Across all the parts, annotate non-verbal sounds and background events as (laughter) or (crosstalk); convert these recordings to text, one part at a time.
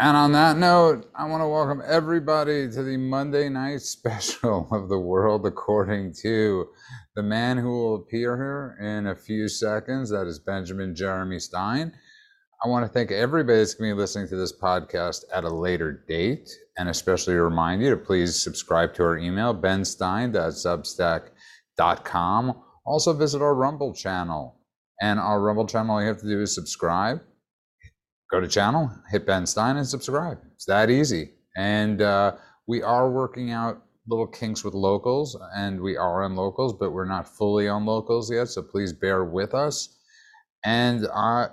And on that note, I want to welcome everybody to the Monday night (laughs) special of the world according to the man who will appear here in a few seconds. That is Benjamin Jeremy Stein. I want to thank everybody that's going to be listening to this podcast at a later date, and especially remind you to please subscribe to our email, benstein.substack.com. Also, visit our Rumble channel. And our Rumble channel, all you have to do is subscribe go to channel, hit Ben Stein, and subscribe. It's that easy. And uh, we are working out little kinks with locals, and we are on locals, but we're not fully on locals yet. So please bear with us. And uh,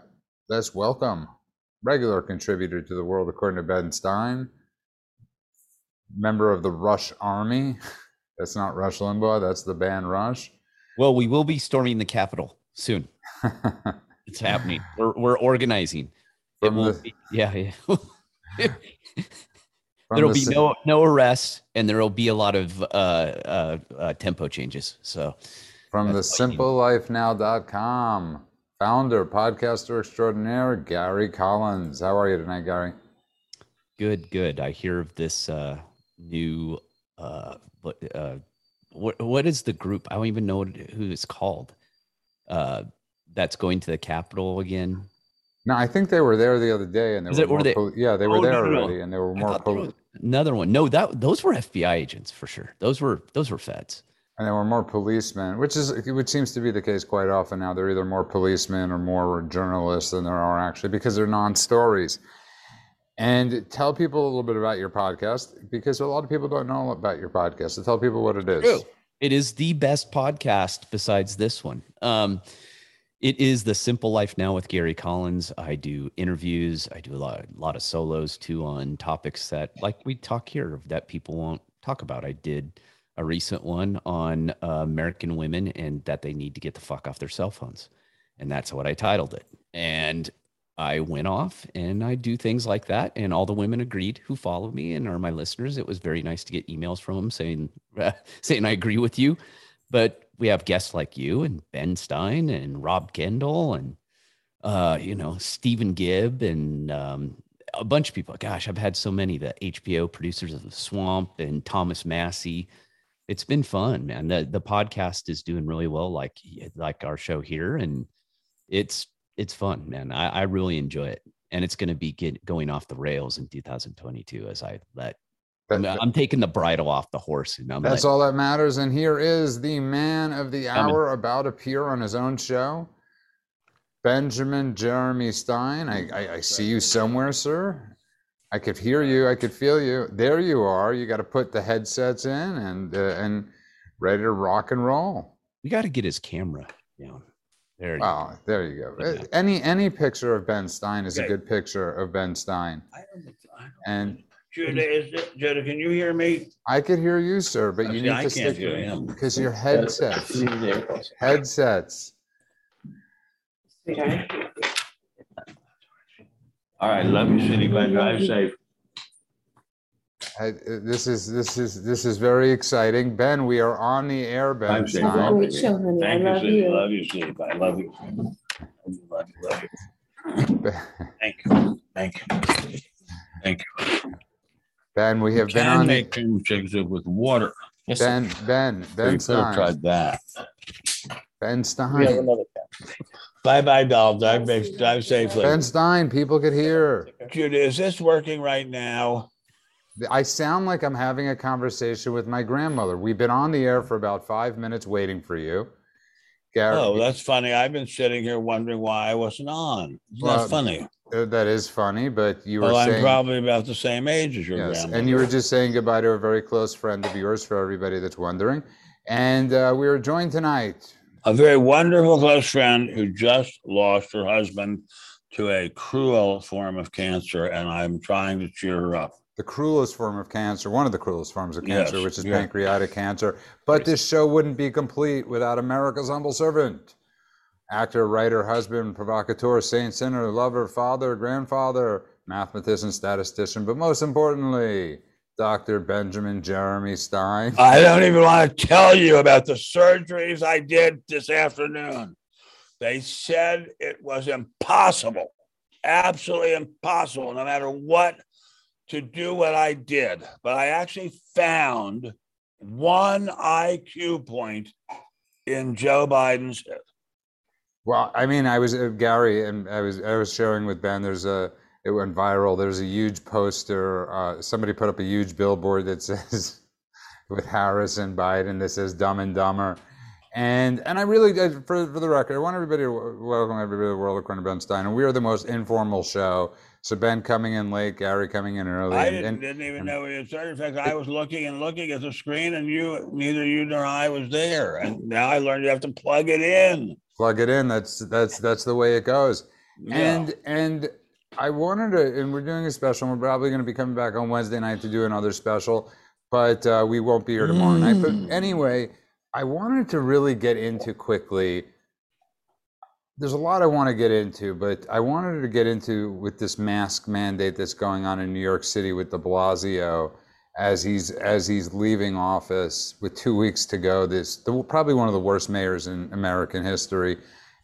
let's welcome regular contributor to the world according to Ben Stein, member of the Rush Army. (laughs) That's not Rush Limbaugh. That's the band Rush. Well, we will be storming the Capitol soon. (laughs) it's happening. We're we're organizing. It will the, be, yeah, yeah. (laughs) there'll be no no arrests, and there'll be a lot of uh, uh, uh, tempo changes. So, from the simplelifenow.com, founder, podcaster extraordinaire, Gary Collins. How are you tonight, Gary? Good, good. I hear of this uh, new. Uh, uh, what what is the group? I don't even know who it's called. Uh, that's going to the Capitol again. No, I think they were there the other day, and they Is were, it, were they, poli- yeah, they were oh, there no, already, no. and they were more. Poli- another one. No, that those were FBI agents for sure. Those were those were feds. And there were more policemen, which is which seems to be the case quite often now. They're either more policemen or more journalists than there are actually because they're non-stories. And tell people a little bit about your podcast because a lot of people don't know about your podcast. So tell people what it is. True. It is the best podcast besides this one. Um, it is the simple life now with Gary Collins. I do interviews. I do a lot, a lot of solos too on topics that, like we talk here, that people won't talk about. I did a recent one on uh, American women and that they need to get the fuck off their cell phones, and that's what I titled it. And I went off and I do things like that, and all the women agreed who follow me and are my listeners. It was very nice to get emails from them saying (laughs) saying I agree with you, but we have guests like you and Ben Stein and Rob Kendall and uh, you know Stephen Gibb and um, a bunch of people. Gosh, I've had so many. The HBO producers of The Swamp and Thomas Massie. It's been fun, man. The the podcast is doing really well, like like our show here, and it's it's fun, man. I, I really enjoy it, and it's going to be get, going off the rails in 2022 as I let I'm, I'm, taking the bridle off the horse. Know, that's like, all that matters. And here is the man of the hour coming. about to appear on his own show, Benjamin Jeremy Stein. I, I, I, see you somewhere, sir. I could hear you. I could feel you. There you are. You got to put the headsets in and uh, and ready to rock and roll. We got to get his camera down. There you oh, go. there you go. Yeah. Any any picture of Ben Stein is okay. a good picture of Ben Stein. I don't, I don't and Judah, is it, Judah, can you hear me? I can hear you, sir, but you need I to can't stick hear him. because your headsets. headsets. All right, love you, city, but drive safe. I, this is this is this is very exciting, Ben. We are on the air, Ben. I'm safe. Stein. Great show, honey. I Thank you, love city. you. Love you, city. I love you. Love you, love you. (laughs) Thank you. Thank you. Thank you. Ben, we have been on. make cream shakes with water. Yes, Ben, Ben, Ben Stein. tried that. Ben Stein. Bye bye, doll. Drive, drive safely. Ben Stein, people could hear. Judy, is this working right now? I sound like I'm having a conversation with my grandmother. We've been on the air for about five minutes waiting for you. Gary, Oh, that's funny. I've been sitting here wondering why I wasn't on. Isn't Well, funny? Uh, that is funny, but you were Well, I'm probably about the same age as your yes, and you were just saying goodbye to a very close friend of yours for everybody that's wondering. And uh, we are joined tonight. A very wonderful close friend who just lost her husband to a cruel form of cancer, and I'm trying to cheer her up. The cruelest form of cancer, one of the cruelest forms of cancer, Yes, which is yeah. pancreatic cancer. But this show wouldn't be complete without America's humble servant actor, writer, husband, provocateur, saint, sinner, lover, father, grandfather, mathematician, statistician, but most importantly, Dr. Benjamin Jeremy Stein. I don't even want to tell you about the surgeries I did this afternoon. They said it was impossible, absolutely impossible, no matter what to do what I did, but I actually found one IQ point in Joe Biden's. Well, I mean, I was uh, Gary, and I was I was showing with Ben. There's a it went viral. There's a huge poster. Uh, somebody put up a huge billboard that (laughs) says with Harris and Biden that says "Dumb and Dumber," and and I really for for the record, I want everybody to welcome everybody to the world of Ben Stein, and we are the most informal show. So Ben coming in late, Gary coming in early. I and- didn't, and- didn't even and- know it started. In fact, I was looking and looking at the screen, and you, neither you nor I was there. And now I learned you have to plug it in. Plug it in. That's that's that's the way it goes. Yeah. And and I wanted to, and we're doing a special. We're probably going to be coming back on Wednesday night to do another special, but uh, we won't be here tomorrow night. But Mm. anyway, I wanted to really get into quickly. There's a lot I want to get into, but I wanted to get into with this mask mandate that's going on in New York City with De Blasio as he's as he's leaving office with two weeks to go. This the, probably one of the worst mayors in American history.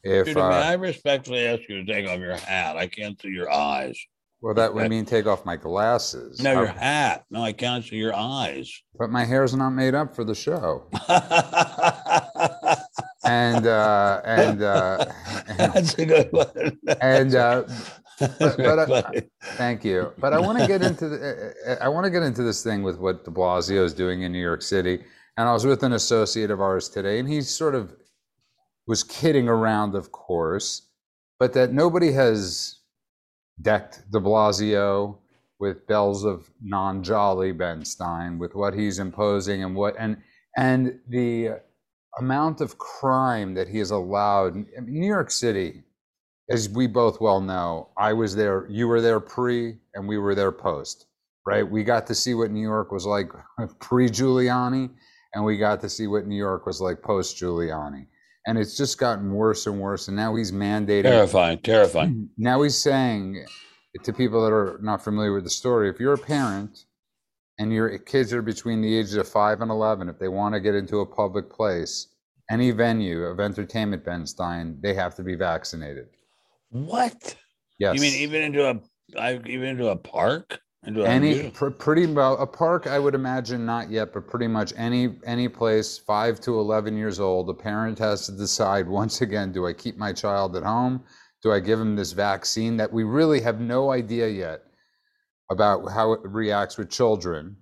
If Dude, uh, I respectfully ask you to take off your hat? I can't see your eyes. well, that would mean take off my glasses. No, your Uh, hat. No, I can't see your eyes. but my hair's not made up for the show. (laughs) And uh, and uh, That's a good one. (laughs) and uh, That's (laughs) but I- Thank you. But I want to get into the, uh, I want to get into this thing with what De Blasio is doing in New York City. And I was with an associate of ours today, and he sort of was kidding around, of course, but that nobody has decked De Blasio with bells of non-jolly Ben Stein with what he's imposing and what and and the amount of crime that he has allowed. I mean, New York City as we both well know, I was there, you were there pre, and we were there post, right? We got to see what New York was like (laughs) pre Giuliani, and we got to see what New York was like post Giuliani. And it's just gotten worse and worse. And now he's mandating, Terrifying, terrifying. (clears throat) now he's saying to people that are not familiar with the story if you're a parent and your kids are between the ages of 5 and 11, if they want to get into a public place, any venue of entertainment, Ben Stein, they have to be vaccinated. What? Yes. You mean even into a I even into a park? Into a any music- pr- pretty well a park i would imagine not yet but pretty much any any place 5 to 11 years old a parent has to decide (laughs) once again do i keep my child at home do i give him this vaccine that we really have no idea yet about how it reacts with children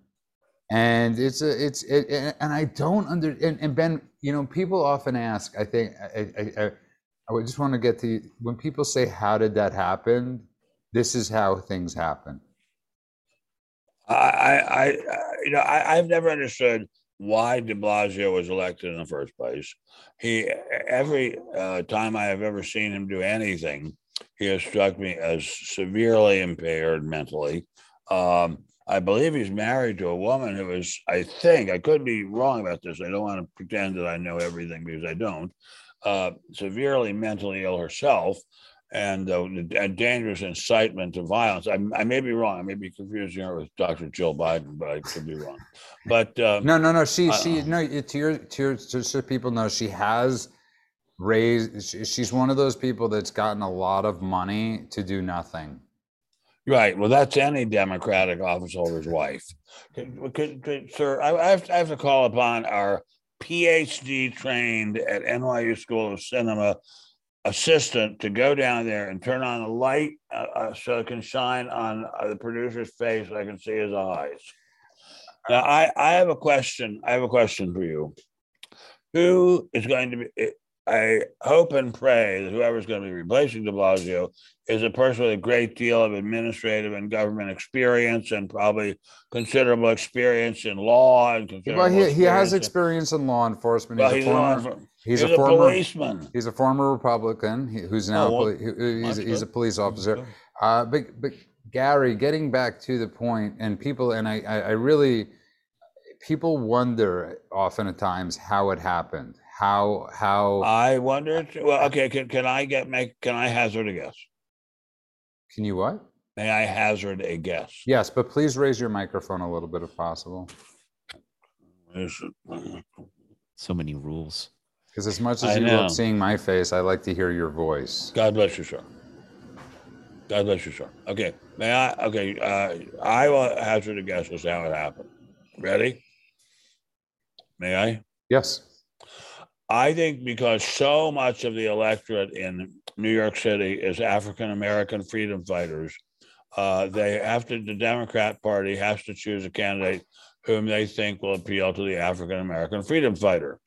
and it's a it's it, and and i don't under and, and ben you know people often ask i think i i, I, I just want to get to when people say how did that happen this is how things happen I, I, I, you know, I, I've never understood why De Blasio was elected in the first place. He, every uh, time I have ever seen him do anything, he has struck me as severely impaired mentally. Um, I believe he's married to a woman who is, I think, I could be wrong about this. I don't want to pretend that I know everything because I don't. Uh, severely mentally ill herself and uh, a dangerous incitement to violence. I, I may be wrong. I may be confusing her with Dr. Jill Biden, but I could be wrong. But uh, No, no, no. She, she, no. it- To your, to your, just so people know, she has raised. She's one of those people that's gotten a lot of money to do nothing. right, well, that's any Democratic office holder's wife. Could, could, could- sir, I, I, have to, I have to call upon our PhD trained at NYU School of Cinema assistant to go down there and turn on a light uh, uh, so it can shine on uh, the producer's face. So I can see his eyes. Now, I, I have a question. I have a question for you. Who is going to be? I hope and pray that whoever's going to be replacing De Blasio is a person with a great deal of administrative and government experience and probably considerable experience in law and Well, he, he has experience in- law enforcement. Well, He's, he's, a former. He's, he's a a former. policeman. He's a former Republican he- who's now Oh, a poli- who- who- he's, he's a police officer. Uh, but but Gary, getting back to the point, and people, and I, I, I really, people wonder often at times how it happened, how how I wondered. Well, okay. Can, can I get make? Can I hazard a guess? can you what? May I hazard a guess? Yes, but please raise your microphone a little bit if possible, So many rules. because as much I as you know. love seeing my face, I like to hear your voice. God bless you, sir. God bless you, sir. Okay. May I? Okay. Uh, I will hazard a guess as to how it happened. Ready? May I? Yes. I think because so much of the electorate in New York City is African American freedom fighters, uh, they have to, the Democrat Party has to choose a candidate whom they think will appeal to the African American freedom fighter.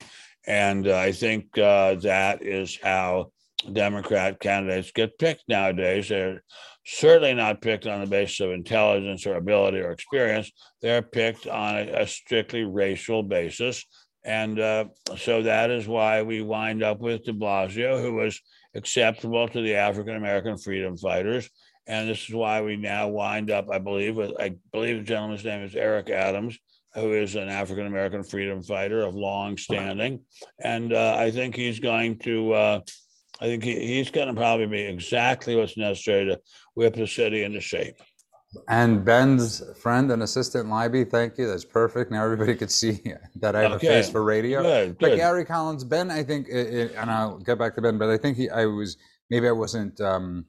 And uh, I think uh, that is how Democrat candidates get picked nowadays. They're certainly not picked on the basis of intelligence or ability or experience. They're picked on a, a strictly racial basis. And uh, so that is why we wind up with de Blasio, who was acceptable to the African American freedom fighters. And this is why we now wind up, I believe, with, I believe the gentleman's name is Eric Adams, who is an African American freedom fighter of long standing. And uh, I think he's going to, uh, I think he, he's going to probably be exactly what's necessary to whip the city into shape. And Ben's friend and assistant Libby, thank you. That's perfect. Now everybody could see (laughs) that I have Okay. a face for radio. Good, But. Gary Collins, Ben, I think, and I'll get back to Ben, but I think he, I was maybe I wasn't um,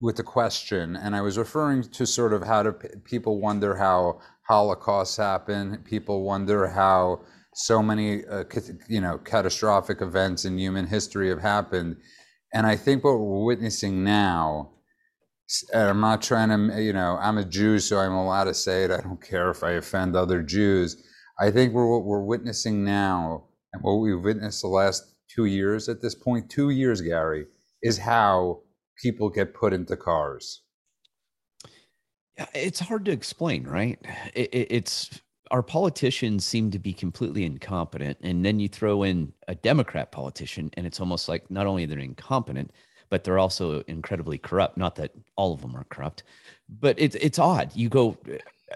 with the question, and I was referring to sort of how do people wonder how Holocausts happen. People wonder how so many, uh, you know, catastrophic events in human history have happened, and I think what we're witnessing now. I'm not trying to, you know, I'm a Jew, so I'm allowed to say it. I don't care if I offend other Jews. I think we're, what we're witnessing now, and what we've witnessed the last two years at this point, two years, Gary, is how people get put into cars. It's hard to explain, right? It, it, it's our politicians seem to be completely incompetent, and then you throw in a Democrat politician, and it's almost like not only they're incompetent, but they're also incredibly corrupt. Not that all of them are corrupt, but it's it's odd. You go,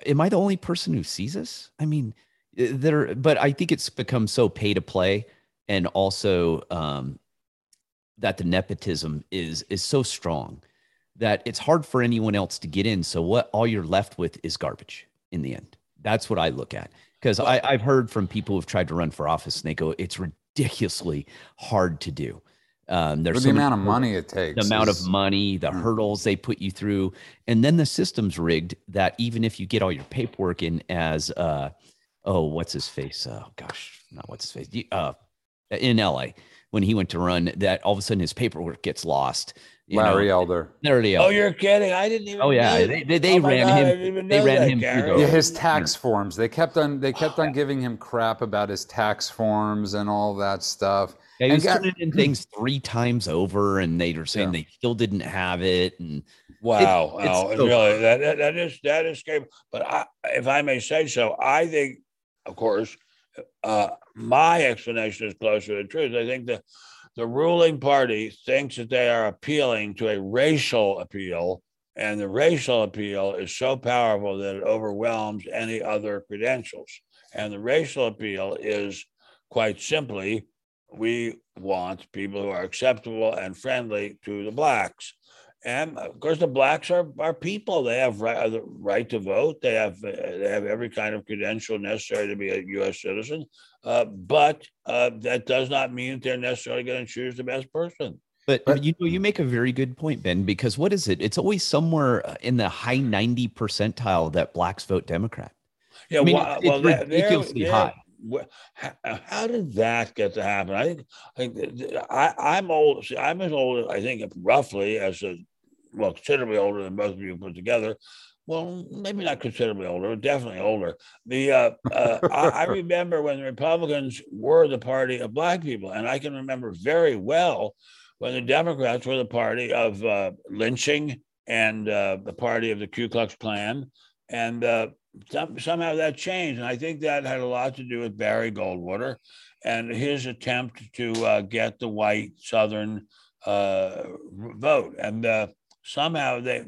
am I the only person who sees this? I mean, there, but I think it's become so pay to play, and also um, that the nepotism is is so strong that it's hard for anyone else to get in. So what all you're left with is garbage in the end. That's what I look at. Because I've heard from people who've tried to run for office and they go, it's ridiculously hard to do. Um, there's the amount of money it takes. the amount of money, the Mm. hurdles they put you through, and then the system's rigged that even if you get all your paperwork in as uh oh what's his face oh gosh not what's his face uh in LA when he went to run that all of a sudden his paperwork gets lost. you know. Larry Elder. Larry Oh, you're kidding. I didn't even Oh, yeah, they- they- they Oh ran God, him- I didn't even they ran him through Yeah, his tax forms. They kept on they kept on giving him crap about his tax forms and all that stuff. Yeah, he was Gar- turning in (clears throat) things three times over, and they were saying Yeah. they still didn't have it. And Wow, it's wow, so really, that, that that is that is scary. But I, if I may say so, I think, of course, uh, my explanation is closer to the truth. I think the the ruling party thinks that they are appealing to a racial appeal, and the racial appeal is so powerful that it overwhelms any other credentials. And the racial appeal is quite simply, we want people who are acceptable and friendly to the blacks. And of course, the blacks are, are people. They have right, the right to vote. They have uh, they have every kind of credential necessary to be a U.S. citizen. Uh, but uh, that does not mean they're necessarily going to choose the best person. But, But- you know, you make a very good point, Ben, because what is it? It's always somewhere uh, in the high 90 percentile that blacks vote Democrat. Yeah, I mean, wha- it's well, that- there- ridiculously there- high. How, how did that get to happen? I think, I think I, I'm old. See, I'm as old, I think, roughly as a well, considerably older than most of you put together. Well, maybe not considerably older, definitely older. The uh, uh, I, I (laughs) remember when the Republicans were the party of black people, and I can remember very well when the Democrats were the party of uh, lynching and uh, the party of the Ku Klux Klan, and uh, some, somehow that changed, and I think that had a lot to do with Barry Goldwater and his attempt to uh, get the white Southern uh, vote, and uh, somehow they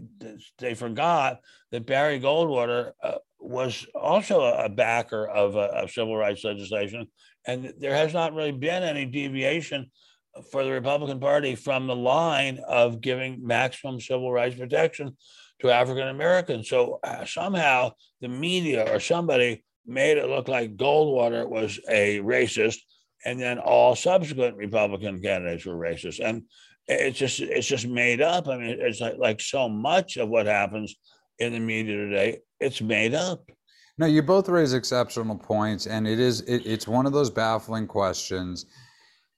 they forgot that Barry Goldwater uh, was also a backer of, uh, of civil rights legislation, and there has not really been any deviation for the Republican Party from the line of giving maximum civil rights protection to African Americans. So uh, somehow the media or somebody made it look like Goldwater was a racist, and then all subsequent Republican candidates were racist. And it's just it's just made up. I mean, it's like like so much of what happens in the media today, it's made up. No, you both raise exceptional points, and it is it, it's one of those baffling questions.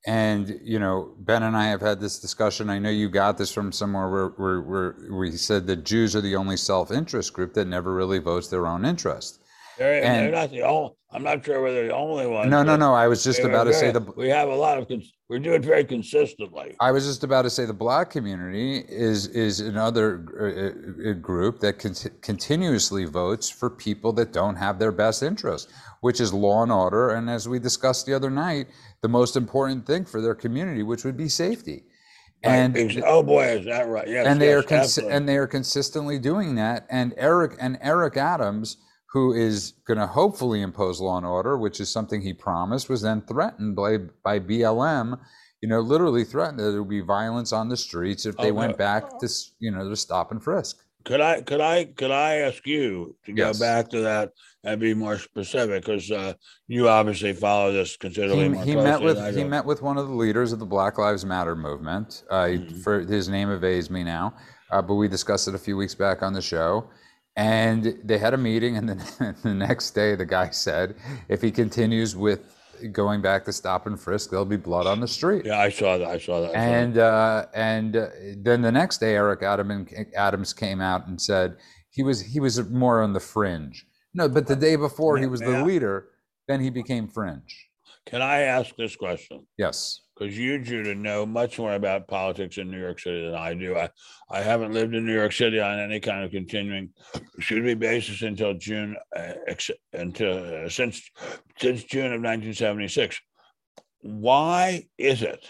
And you know, Ben and I have had this discussion. I know you got this from somewhere where, where, where we said that Jews are the only self-interest group that never really votes their own interest. They're, And- they're not the only. I'm not sure whether they're the only one. No, no, no. I was just about are to say the we have a lot of. cons- We do it very consistently. I was just about to say the black community is is another uh, uh, group that con- continuously votes for people that don't have their best interest, which is law and order, and as we discussed the other night, the most important thing for their community, which would be safety. And Ex- oh boy, is that right? Yes, and they yes, are cons- and they are consistently doing that. And Eric and Eric Adams, who is going to hopefully impose law and order, which is something he promised, was then threatened by by BLM. You know, literally threatened that there would be violence on the streets if they Oh, went back to you know to stop and frisk. Could I could I could I ask you to go back to that and be more specific? Because uh, you obviously follow this considerably He, more he closely met with he met with one of the leaders of the Black Lives Matter movement. Uh, he- Mhm. For his name evades me now, uh, but we discussed it a few weeks back on the show. And they had a meeting, and then (laughs) the next day, the guy said, if he continues with going back to stop and frisk, there'll be blood on the street. Yeah, I saw that. I saw that. I saw that. And uh, and uh, then the next day, Eric Adam Adams came out and said he was he was more on the fringe. No, but the day before he was the leader, then he became fringe. Can I ask this question? Yes. Because you, Judah, know much more about politics in New York City than I do. I, I haven't lived in New York City on any kind of continuing, excuse me, basis until June, uh, ex- until uh, since since June of 1976. Why is it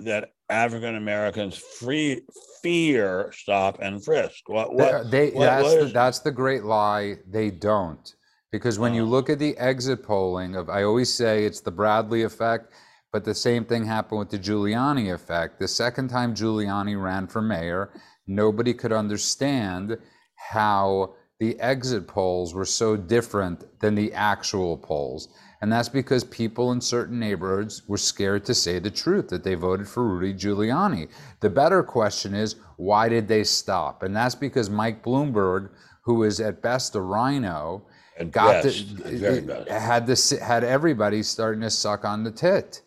that African Americans free fear stop and frisk? What what? they what- that's what the, that's the great lie. They don't because when you Oh. look at the exit polling of, I always say it's the Bradley effect, but the same thing happened with the Giuliani effect. The second time Giuliani ran for mayor, nobody could understand how the exit polls were so different than the actual polls. And that's because people in certain neighborhoods were scared to say the truth that they voted for Rudy Giuliani. The better question is, why did they stop? And that's because Mike Bloomberg, who is at best a RINO, At got best, to, at very best. had this had everybody starting to suck on the tit.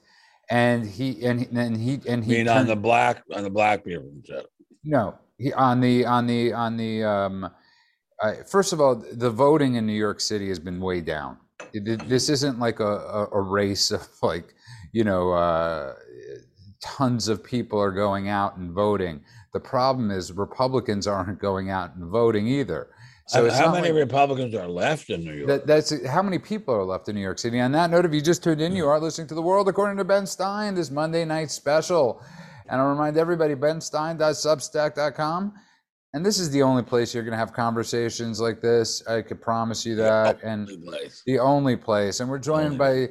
And he and he- and he and he mean on the black on the black people. said. no, he on the on the on the um, uh, first of all, the voting in New York City has been way down. It- this isn't like a, a, a race of (laughs) like you know uh, tons of people are going out and voting. The problem is Republicans aren't going out and voting either. So how, how many like- Republicans are left in New York? that, that's how many people are left in New York City. On that note, if you just tuned in, you hmm. are listening to The World According to Ben Stein, this Monday night special. And I'll remind everybody, benstein.substack.com. And this is the only place you're going to have conversations like this. I could promise you that. And place. the only place. And we're joined by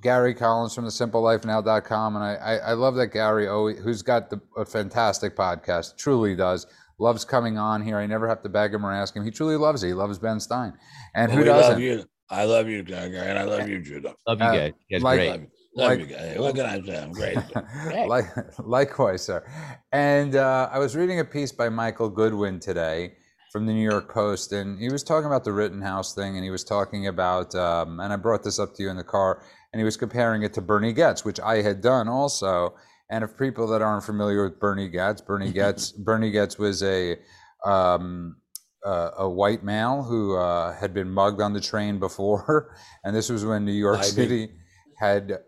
Gary Collins from the simplelifenow.com. And I, I, I love that Gary, always, who's got the, a fantastic podcast, truly does, loves coming on here. I never have to beg him or ask him. He truly loves it. He loves Ben Stein. And Well, who doesn't? love you. I love you, Gary, and I love you, Judah. Love you Uh, guys. You guys like- great. Love, you. love Like- you guys. What can I say? I'm great. (laughs) like, likewise, sir. And uh, I was reading a piece by Michael Goodwin today from the New York Post, and he was talking about the Rittenhouse thing, and he was talking about, um, and I brought this up to you in the car, and he was comparing it to Bernie Goetz, which I had done also. And if people that aren't familiar with Bernie Goetz, Bernie (laughs) Goetz, Bernie Goetz was a um, uh, a white male who uh, had been mugged on the train before, (laughs) and this was when New York Ivy. City had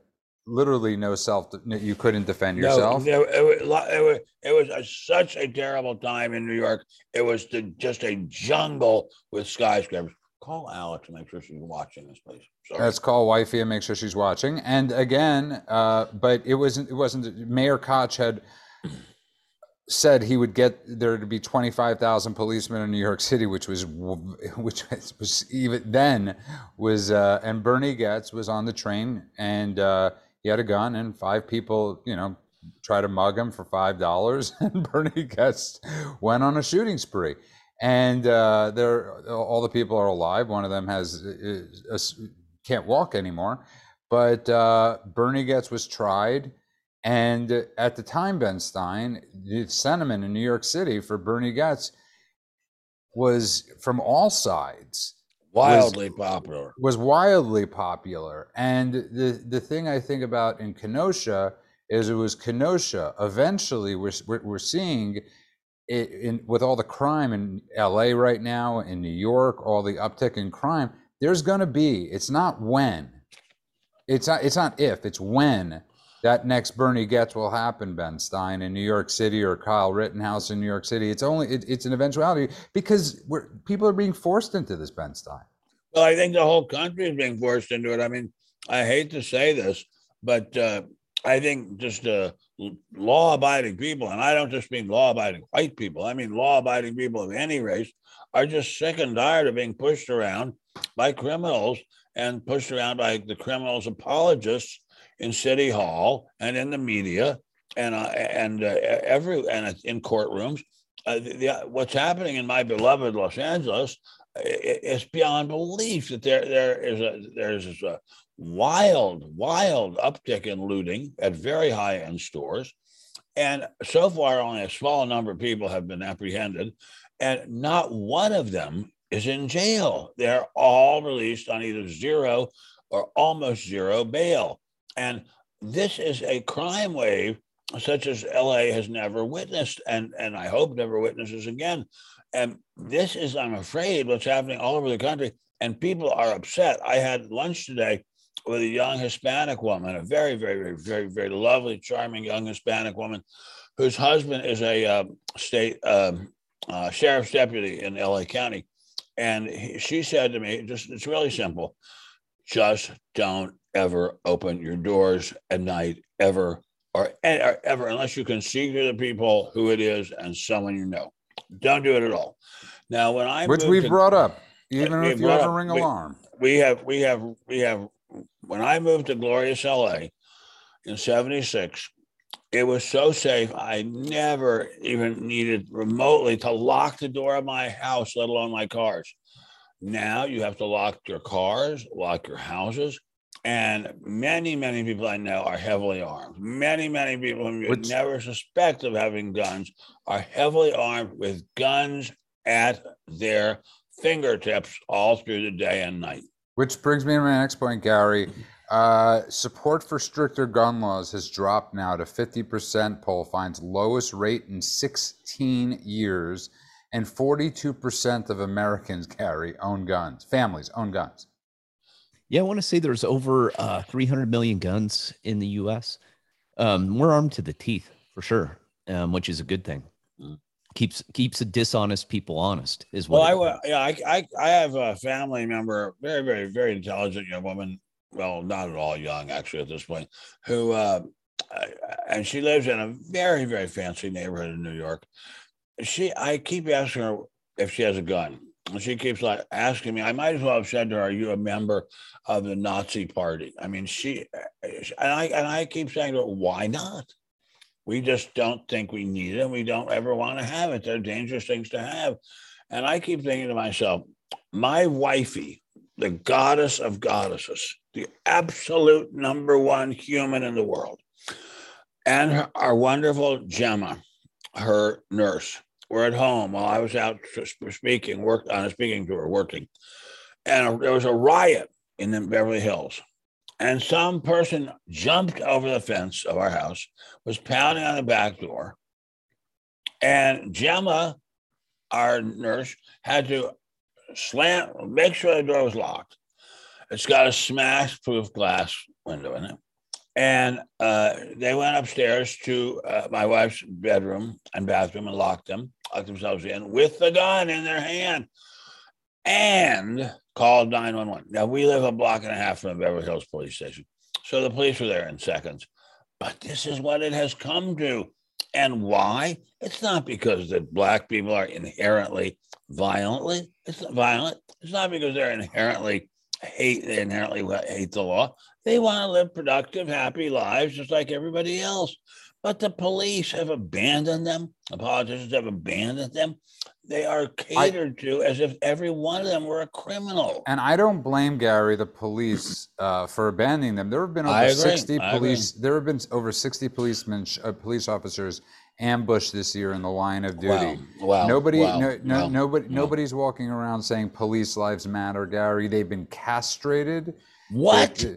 literally no self. You couldn't defend No, yourself. no, it was, it was, it was a, such a terrible time in New York. It was the, just a jungle with skyscrapers. Call Alex and make sure she's watching this, please. Sorry. Let's call wifey and make sure she's watching. And again, uh, but it wasn't. It wasn't. Mayor Koch had said he would get there to be twenty five thousand policemen in New York City, which was which was even then was. Uh, and Bernie Goetz was on the train, and uh, he had a gun, and five people, you know, try to mug him for five dollars, (laughs) and Bernie Goetz went on a shooting spree. And uh, there, all the people are alive. One of them has is, is, can't walk anymore. But uh, Bernie Goetz was tried, And at the time, Ben Stein, the sentiment in New York City for Bernie Goetz was from all sides wildly was, popular. Was wildly popular. And the, the thing I think about in Kenosha is it was Kenosha. Eventually, we're, we're seeing it in, with all the crime in LA right now, in New York, all the uptick in crime, there's going to be, it's not when, it's not, it's not if, it's when that next Bernie Goetz will happen, Ben Stein, in New York City or Kyle Rittenhouse in New York City. It's only it, it's an eventuality because people are being forced into this, Ben Stein. Well, I think the whole country is being forced into it. I mean, I hate to say this, but uh, I think just uh, law-abiding people, and I don't just mean law-abiding white people. I mean law-abiding people of any race are just sick and tired of being pushed around by criminals and pushed around by the criminals' apologists in City Hall and in the media and uh, and uh, every and in courtrooms. Uh, the, what's happening in my beloved Los Angeles is beyond belief that there there is a there's a wild wild uptick in looting at very high end stores, and so far only a small number of people have been apprehended, and not one of them is in jail. They're all released on either zero or almost zero bail. And this is a crime wave such as LA has never witnessed, and, and I hope never witnesses again. And this is, I'm afraid, what's happening all over the country. And people are upset. I had lunch today with a young Hispanic woman, a very, very, very, very, very lovely, charming young Hispanic woman whose husband is a uh, state um, uh, sheriff's deputy in LA County. And he, she said to me, just it's really simple just don't ever open your doors at night ever or, or ever unless you can see to the people who it is and someone you know. Don't do it at all. Now, when I which we brought up, even if you ever ring we, alarm, we have we have we have. When I moved to glorious LA in '76, it was so safe. I never even needed remotely to lock the door of my house, let alone my cars. Now you have to lock your cars, lock your houses. And many, many people I know are heavily armed. Many, many people whom you would never suspect of having guns are heavily armed with guns at their fingertips all through the day and night. Which brings me to my next point, Gary. Uh, support for stricter gun laws has dropped now to 50%. Poll finds lowest rate in 16 years and 42% of Americans (laughs) carry own guns, families own guns. Yeah, I want to say there's over uh, 300 million guns in the U.S. Um, we're armed to the teeth for sure, um, which is a good thing. Keeps keeps the dishonest people honest. Is what. Well, I yeah, I, I I have a family member, very very very intelligent young woman. Well, not at all young actually at this point, who uh, and she lives in a very very fancy neighborhood in New York she I keep asking her if she has a gun. And she keeps like asking me. I might as well have said to her, "Are you a member of the Nazi Party?" I mean, she and I and I keep saying to her, "Why not? We just don't think we need it. We don't ever want to have it. They're dangerous things to have." And I keep thinking to myself, my wifey, the goddess of goddesses, the absolute number one human in the world, and her, our wonderful Gemma her nurse were at home while I was out speaking, worked on a speaking tour, working. And there was a riot in the Beverly Hills. And some person jumped over the fence of our house, was pounding on the back door. And Gemma, our nurse, had to slam, make sure the door was locked. It's got a smash proof glass window in it. And uh, they went upstairs to uh, my wife's bedroom and bathroom and locked them, locked themselves in with the gun in their hand and called 911. Now, we live a block and a half from the Beverly Hills police station. So the police were there in seconds. But this is what it has come to. And why? It's not because that black people are inherently violently. It's not violent. It's not because they're inherently hate they inherently hate the law. They want to live productive, happy lives just like everybody else. But the police have abandoned them. The politicians have abandoned them. They are catered I, to as if every one of them were a criminal. And I don't blame Gary, the police, uh, for abandoning them. There have been over sixty police. There have been over sixty policemen, uh, police officers ambushed this year in the line of duty. Wow. wow. Nobody, wow. No, no, wow. nobody, nobody's walking around saying police lives matter, Gary. They've been castrated. What? They,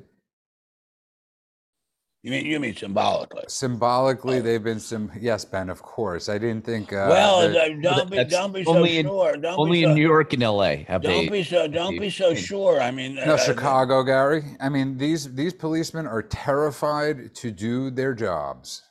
you mean you mean symbolically? Symbolically, oh. they've been some. Yes, Ben. Of course, I didn't think. Uh, well, don't be don't be so only sure. In, don't only so, in New York and L.A. Have don't they, be so don't be so sure. I mean, no, uh, Chicago, Gary. I mean, these these policemen are terrified to do their jobs.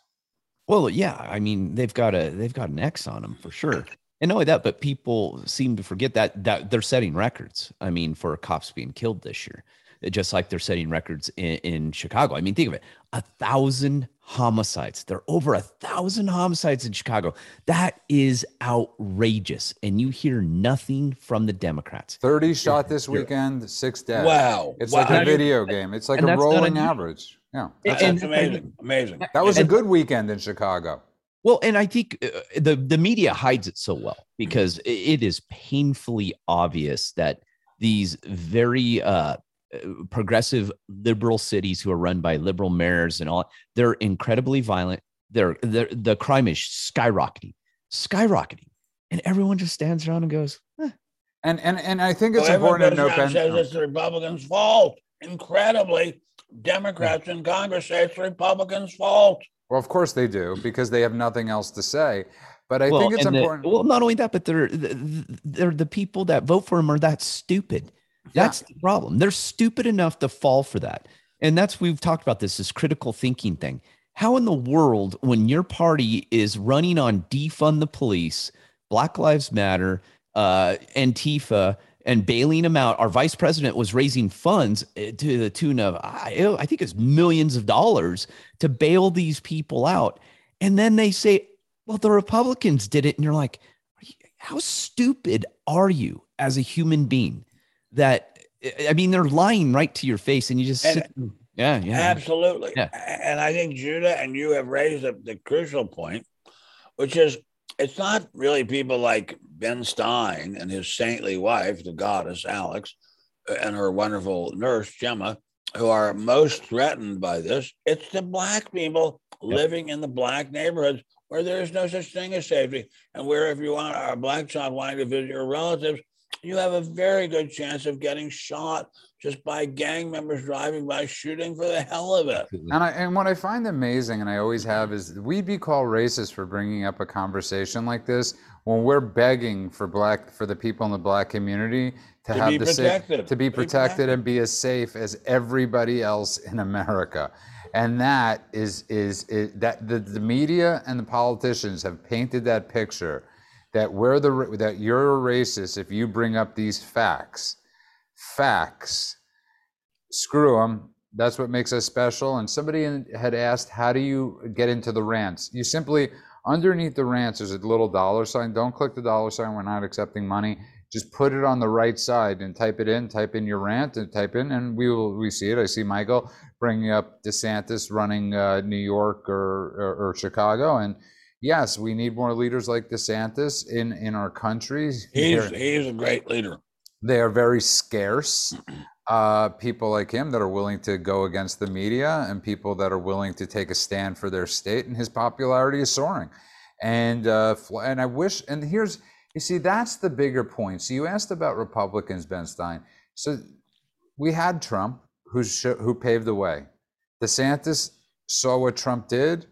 Well, yeah. I mean, they've got a they've got an X on them for sure. And not only that, but people seem to forget that that they're setting records. I mean, for cops being killed this year just like they're setting records in, in Chicago. I mean, think of it a thousand homicides. There are over a thousand homicides in Chicago. That is outrageous. And you hear nothing from the Democrats. 30 shot this weekend, six dead. Wow. It's wow. like a video game. It's like a rolling average. Yeah. That's, and, amazing. Amazing. That was a good weekend in Chicago. Well, and I think uh, the the media hides it so well because it is painfully obvious that these very uh, progressive liberal cities who are run by liberal mayors and all they're incredibly violent they're, they're the crime is skyrocketing skyrocketing and everyone just stands around and goes eh. and and and i think it's important to note ben says it's the republicans fault incredibly democrats in congress say it's the republicans fault well of course they do because they have nothing else to say but I well, think it's important. The, well, not only that, but they're they're the people that vote for them are that stupid. That's yeah. the problem. They're stupid enough to fall for that. And that's we've talked about this this critical thinking thing. How in the world when your party is running on defund the police, Black Lives Matter, uh, Antifa, and bailing them out. Our vice president was raising funds uh, to the tune of, I, I think it's millions of dollars to bail these people out. And then they say, well, the Republicans did it. And you're like, how stupid are you as a human being? That I mean they're lying right to your face, and you just and, sit. Yeah, yeah, absolutely. Yeah. And I think Judah and you have raised the, the crucial point, which is it's not really people like Ben Stein and his saintly wife, the goddess Alex, uh, and her wonderful nurse Gemma, who are most threatened by this. It's the black people yep. living in the black neighborhoods where there is no such thing as safety, and where if you want a black child wanting to visit your relatives, you have a very good chance of getting shot just by gang members driving by shooting for the hell of it. And I, and what I find amazing, and I always have, is we'd be called racist for bringing up a conversation like this when we're begging for black for the people in the black community to, to have the protected. to be protected, protected and be as safe as everybody else in America. And that is is, is that the, the media and the politicians have painted that picture that the that you're a racist if you bring up these facts. Facts. Screw them. That's what makes us special. And somebody had asked, how do you get into the rants? You simply underneath the rants there's a little dollar sign. Don't click the dollar sign. We're not accepting money. Just put it on the right side and type it in. Type in your rant and type in, and we will we see it. I see Michael bringing up DeSantis running uh, New York or, or, or Chicago, and yes, we need more leaders like DeSantis in in our country. He's he's a great leader. They are very scarce. (clears throat) Uh, people like him that are willing to go against the media and people that are willing to take a stand for their state, and his popularity is soaring. And uh, and I wish. And here's you see that's the bigger point. So you asked about Republicans, Ben Stein. So we had Trump who sh- who paved the way. DeSantis saw what Trump did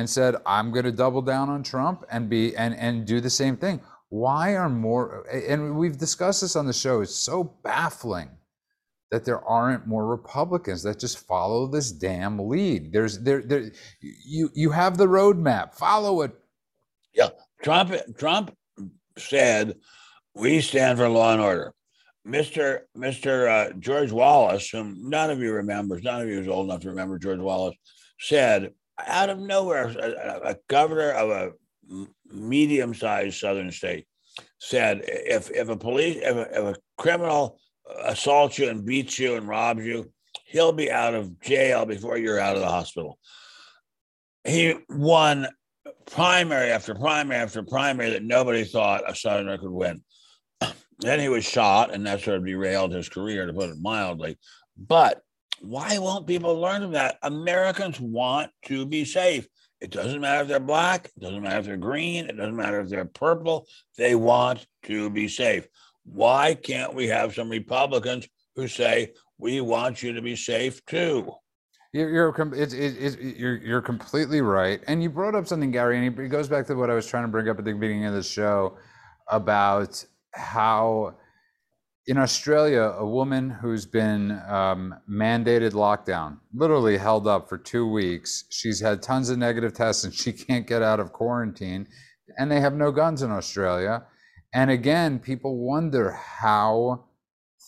and said, I'm going to double down on Trump and be and and do the same thing. Why are more and we've discussed this on the show, it's so baffling that there aren't more Republicans that just follow this damn lead. There's there there you you have the roadmap, follow it. Yeah. Trump Trump said we stand for law and order. Mr. Mr. Uh, George Wallace, whom none of you remembers, none of you is old enough to remember George Wallace, said out of nowhere, a, a governor of a medium-sized southern state said, if if a police if a, if a criminal assaults you and beats you and robs you, he'll be out of jail before you're out of the hospital. he won primary after primary after primary that nobody thought a Southerner could win. then he was shot, and that sort of derailed his career, to put it mildly. But why won't people learn from that? Americans want to be safe. It doesn't matter if they're black, it doesn't matter if they're green, it doesn't matter if they're purple. They want to be safe. Why can't we have some Republicans who say, we want you to be safe too? You're you're, it's, it's, you're you're completely right, and you brought up something, Gary, and it goes back to what I was trying to bring up at the beginning of the show about how in Australia, a woman who's been um, mandated lockdown, literally held up for two weeks, she's had tons of negative tests and (laughs) she can't get out of quarantine, and they have no guns in Australia. And again, people wonder how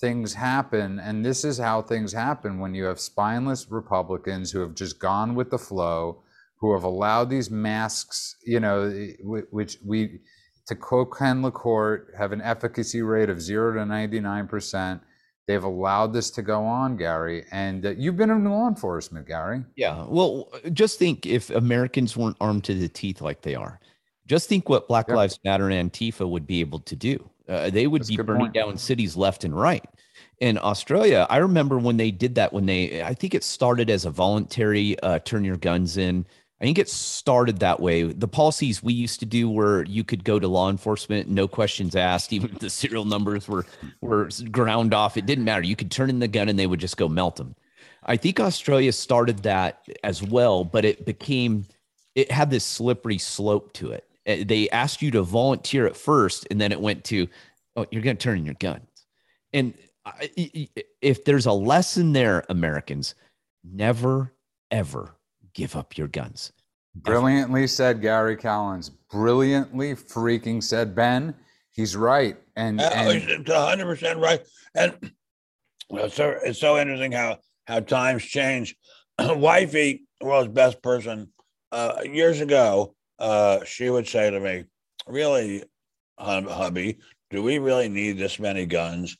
things happen. And this is how things happen when you have spineless Republicans who have just gone with the flow, who have allowed these masks, you know, which we, to LaCorte, have an efficacy rate of zero to 99%. They've allowed this to go on, Gary. And uh, you've been in law enforcement, Gary. Yeah. Well, just think if Americans weren't armed to the teeth like they are, just think what Black yep. Lives Matter and Antifa would be able to do. Uh, they would That's be burning point. down cities left and right. In Australia, I remember when they did that. When they, I think it started as a voluntary uh, turn your guns in. I think it started that way. The policies we used to do where you could go to law enforcement, no questions asked, even if the serial numbers were were ground off. It didn't matter. You could turn in the gun and they would just go melt them. I think Australia started that as well, but it became it had this slippery slope to it. Eh, they asked you to volunteer at first, and then it went to, oh, you're going to turn in your guns. And if there's a lesson there, Americans, never ever give up your guns. Brilliantly said, Gary Collins. Brilliantly freaking said Ben. He's right, and, uh, and 100 percent right. And it's so it's so interesting how how times change. (clears throat) Wifey, world's best person, uh, years ago, uh, she would say to me, "Really, hubby, do we really need this many guns?"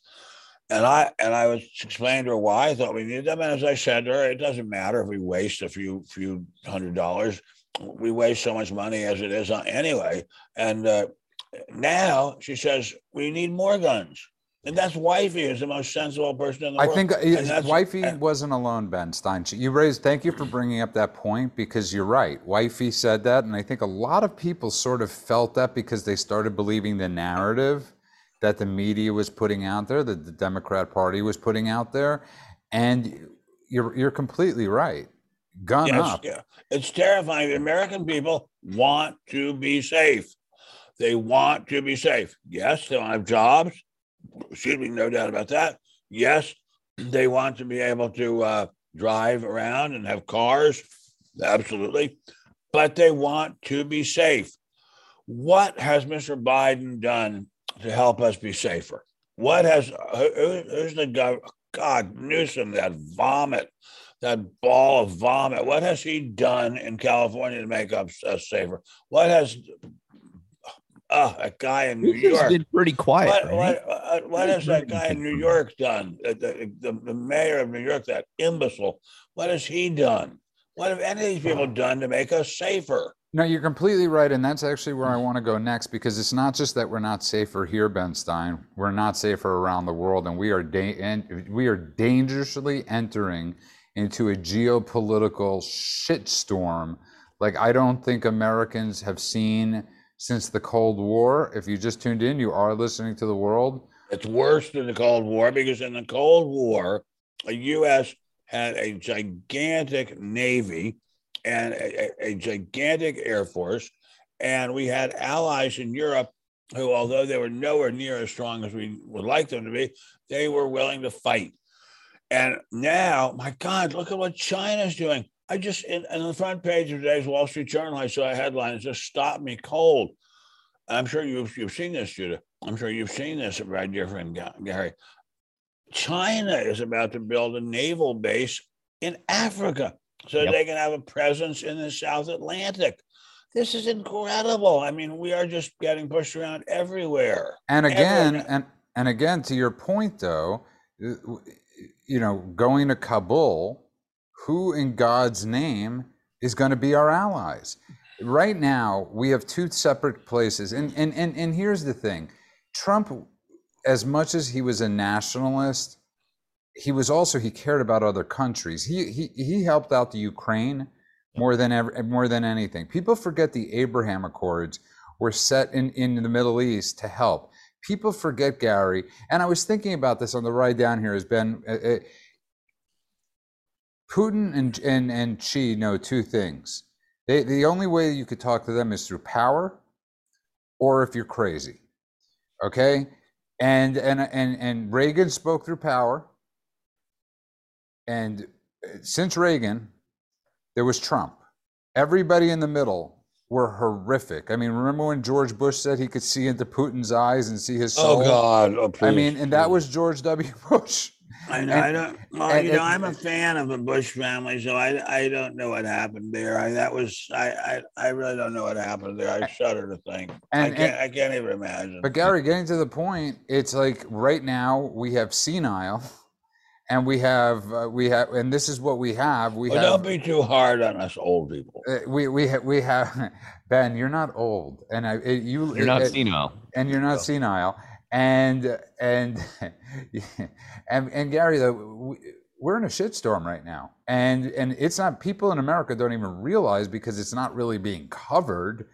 And I and I was explaining to her why I thought we needed them. And as I said to her, it doesn't matter if we waste a few few hundred dollars. We waste so much money as it is anyway. And uh, now she says we need more guns. And that's wifey is the most sensible person in the I world. I think wifey wasn't alone, Ben Stein. You raised. Thank you for bringing up that point because you're right. Wifey said that, and I think a lot of people sort of felt that because they started believing the narrative that the media was putting out there, that the Democrat Party was putting out there, and you're you're completely right. Gun yes, up. Yeah. It's terrifying. The American people want to be safe. They want to be safe. Yes, they don't have jobs excuse me, no doubt about that. Yes, they want to be able to uh, drive around and have cars, absolutely, but they want to be safe. What has Mr. Biden done to help us be safer? What has who, who's the? God, Newsom, that vomit, that ball of vomit. What has he done in California to make us safer? What has oh, a guy in New York. been pretty quiet. What, right? what, uh, uh, what has that guy in New York done? The, the, the, mayor of New York, that imbecile. What has he done? What have any of these people done to make us safer? No, you're completely right, and that's actually where I mm. want to go next because it's not just that we're not safer here, Ben Stein. We're not safer around the world, and we are da- and we are dangerously entering into a geopolitical shitstorm like I don't think Americans have seen since the Cold War. If you just tuned in, you are listening to the world. It's worse than the Cold War because in the Cold War, the U.S. had a gigantic navy and a, a gigantic air force, and we had allies in Europe who, although they were nowhere near as strong as we would like them to be, they were willing to fight. And now, my God, look at what China's doing. I just, in, in, the front page of today's Wall Street Journal, I saw a headline that just stopped me cold. I'm sure you've, you've seen this, Judah. I'm sure you've seen this, my dear friend Gary. China is about to build a naval base in Africa so yep. they can have a presence in the South Atlantic. This is incredible. I mean, we are just getting pushed around everywhere. And again, everywhere. and and again, to your point, though, uh, you know, going to Kabul who in God's name is going to be our allies. Right now, we have two separate places. And, and, and, and here's the thing Trump, as much as he was a nationalist, he was also he cared about other countries. He he he helped out the Ukraine more than ever more than anything. People forget the Abraham Accords were set in in the Middle East to help. People forget Gary, and I was thinking about this on the ride down here. Has been uh, uh, Putin and and and Xi know two things. They, the only way you could talk to them is through power, or if you're crazy. Okay, and and and and Reagan spoke through power and uh, since Reagan, there was Trump. Everybody in the middle were horrific. I mean, remember when George Bush said he could see into Putin's eyes and see his soul? Oh God! Oh, I mean, and that was George (laughs) W. Bush. I know. And- I don't. Well, and- you know, and- I'm a fan of the Bush family, so I I don't know what happened there. I that was I I, I really don't know what happened there. I shudder to think. I can't I can't even imagine. But Gary, getting to the point, it's like right now we have senile, and we have uh, we have, and this is what we have. We Well, have. don't be too hard on us old people. uh, we we ha- we have (laughs) Ben. You're not old, and I it, you You're not it- senile. and you're not senile and and (laughs) and and Gary though we, we're in a shitstorm right now and and it's not people in America don't even realize because it's not really being covered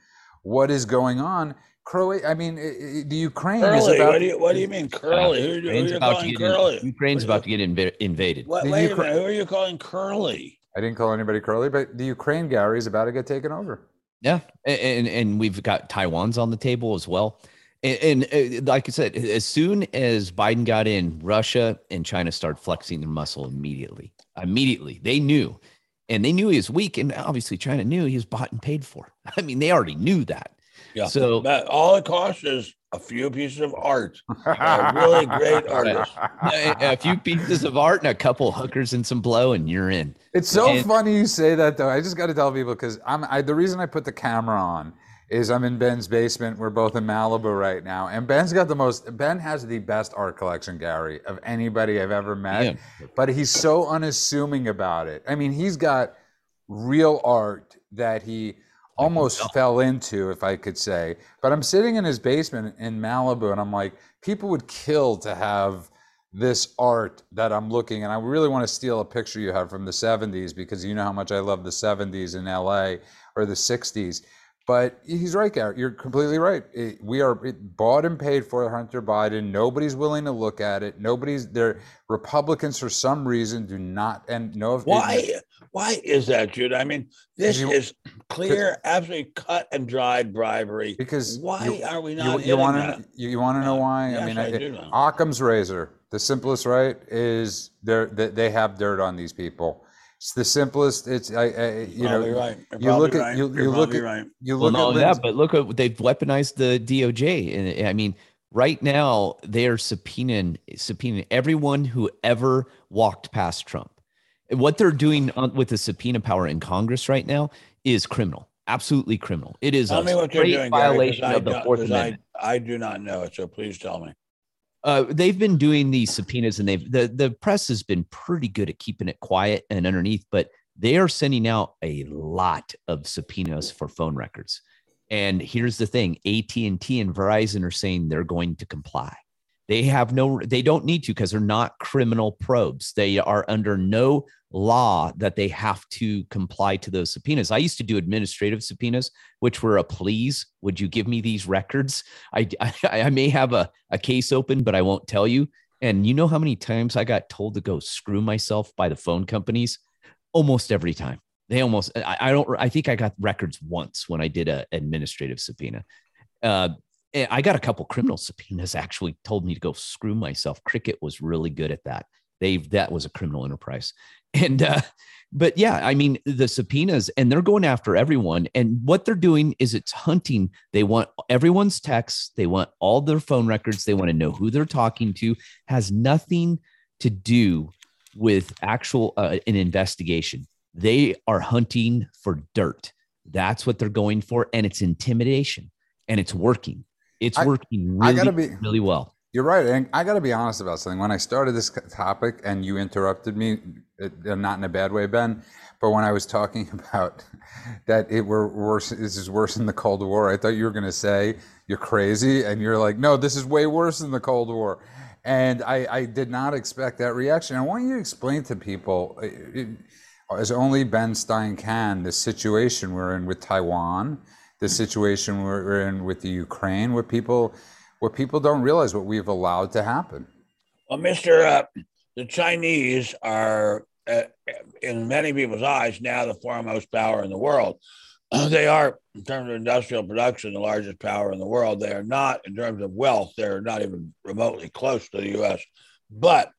what is going on Croatia I mean i- i- the Ukraine is about what do you what do you mean curly? Who, who are Ukraine's you about to calling get in- Ukraine's What- about to get inv- invaded. What, wait Ukra- a minute. Who are you calling curly? I didn't call anybody curly but the Ukraine gallery is about to get taken over Yeah, a- and and we've got Taiwan's on the table as well. And, and uh, like I said, as soon as Biden got in, Russia and China started flexing their muscle immediately. Immediately, they knew, and they knew he was weak, and obviously China knew he was bought and paid for. (laughs) I mean, they already knew that. Yeah. So But all it costs is a few pieces of art. A really great (laughs) artist. a, a few pieces of art and a couple hookers and some blow, and you're in. It's so And- funny you say that though. I just got to tell people because I'm I, the reason I put the camera on is I'm in Ben's basement. We're both in Malibu right now, and Ben's got the most. Ben has the best art collection, Gary, of anybody I've ever met. Yeah. But he's so unassuming about it. I mean, he's got real art that he almost tell. fell into, if I could say. But I'm sitting in his basement in Malibu, and I'm like, people would kill to have this art that I'm looking, and I really want to steal a picture you have from the 70s because you know how much I love the 70s in LA or the 60s. But he's right, Garrett. You're completely right. It- we are it- bought and paid for Hunter Biden. Nobody's willing to look at it. Nobody's there. Republicans, for some reason, do not and no. Why? Why is that, Jude? I mean, this You- is clear, absolutely cut and dried bribery. Because why you- are we not? you hitting want to you, you want to know why? Yes, I mean, I I- do know. Occam's razor. The simplest right is they're, they they have dirt on these people. It's the simplest. It's I, I you know right. You're look probably at- right. you- You're look at- right. you look not at only Lindsey- that, but look at they've weaponized the DOJ, and I mean, right now they are subpoenaing subpoenaing everyone who ever walked past Trump. What they're doing with the subpoena power in Congress right now is criminal, absolutely criminal. It is Tell a straight doing, violation I of the I, Amendment. I do not know it, so please tell me. Uh, they've been doing these subpoenas, and they've the the press has been pretty good at keeping it quiet and underneath, but they are sending out a lot of subpoenas for phone records. And here's the thing: AT and T and Verizon are saying they're going to comply. They have no, they don't need to because they're not criminal probes. They are under no law that they have to comply to those subpoenas. I used to do administrative subpoenas, which were a please, would you give me these records? I, (laughs) I, I may have a, a case open, but I won't tell you. And you know how many times I got told to go screw myself by the phone companies? Almost every time. They almost, I, I don't, I think I got records once when I did a administrative subpoena. Uh, I got a couple criminal subpoenas actually told me to go screw myself. Cricket was really good at that. They, that was a criminal enterprise. (laughs) And, uh, but yeah, I mean, the subpoenas and they're going after everyone. And what they're doing is it's hunting. They want everyone's texts, they want all their phone records, they want to know who they're talking to, has nothing to do with actual uh, an investigation. They are hunting for dirt. That's what they're going for. And it's intimidation and it's working. It's I- working I really, be- really well. You're right. And I got to be honest about something. When I started this topic and you interrupted me, it, uh, not in a bad way, Ben. But when I was talking (laughs) about that, it were worse. This is worse than the Cold War. I thought you were going to say you're crazy, and you're like, no, this is way worse than the Cold War. And I, I did not expect that reaction. I want you to explain to people, it, as only Ben Stein can, the situation we're in with Taiwan, the situation we're in with the Ukraine, what people, what people don't realize, what we've allowed to happen. Well, Mister, uh, the Chinese are, uh, in many people's eyes, now the foremost power in the world. (clears throat) they are, in terms of industrial production, the largest power in the world. They are not, in terms of wealth, they're not even remotely close to the U.S. But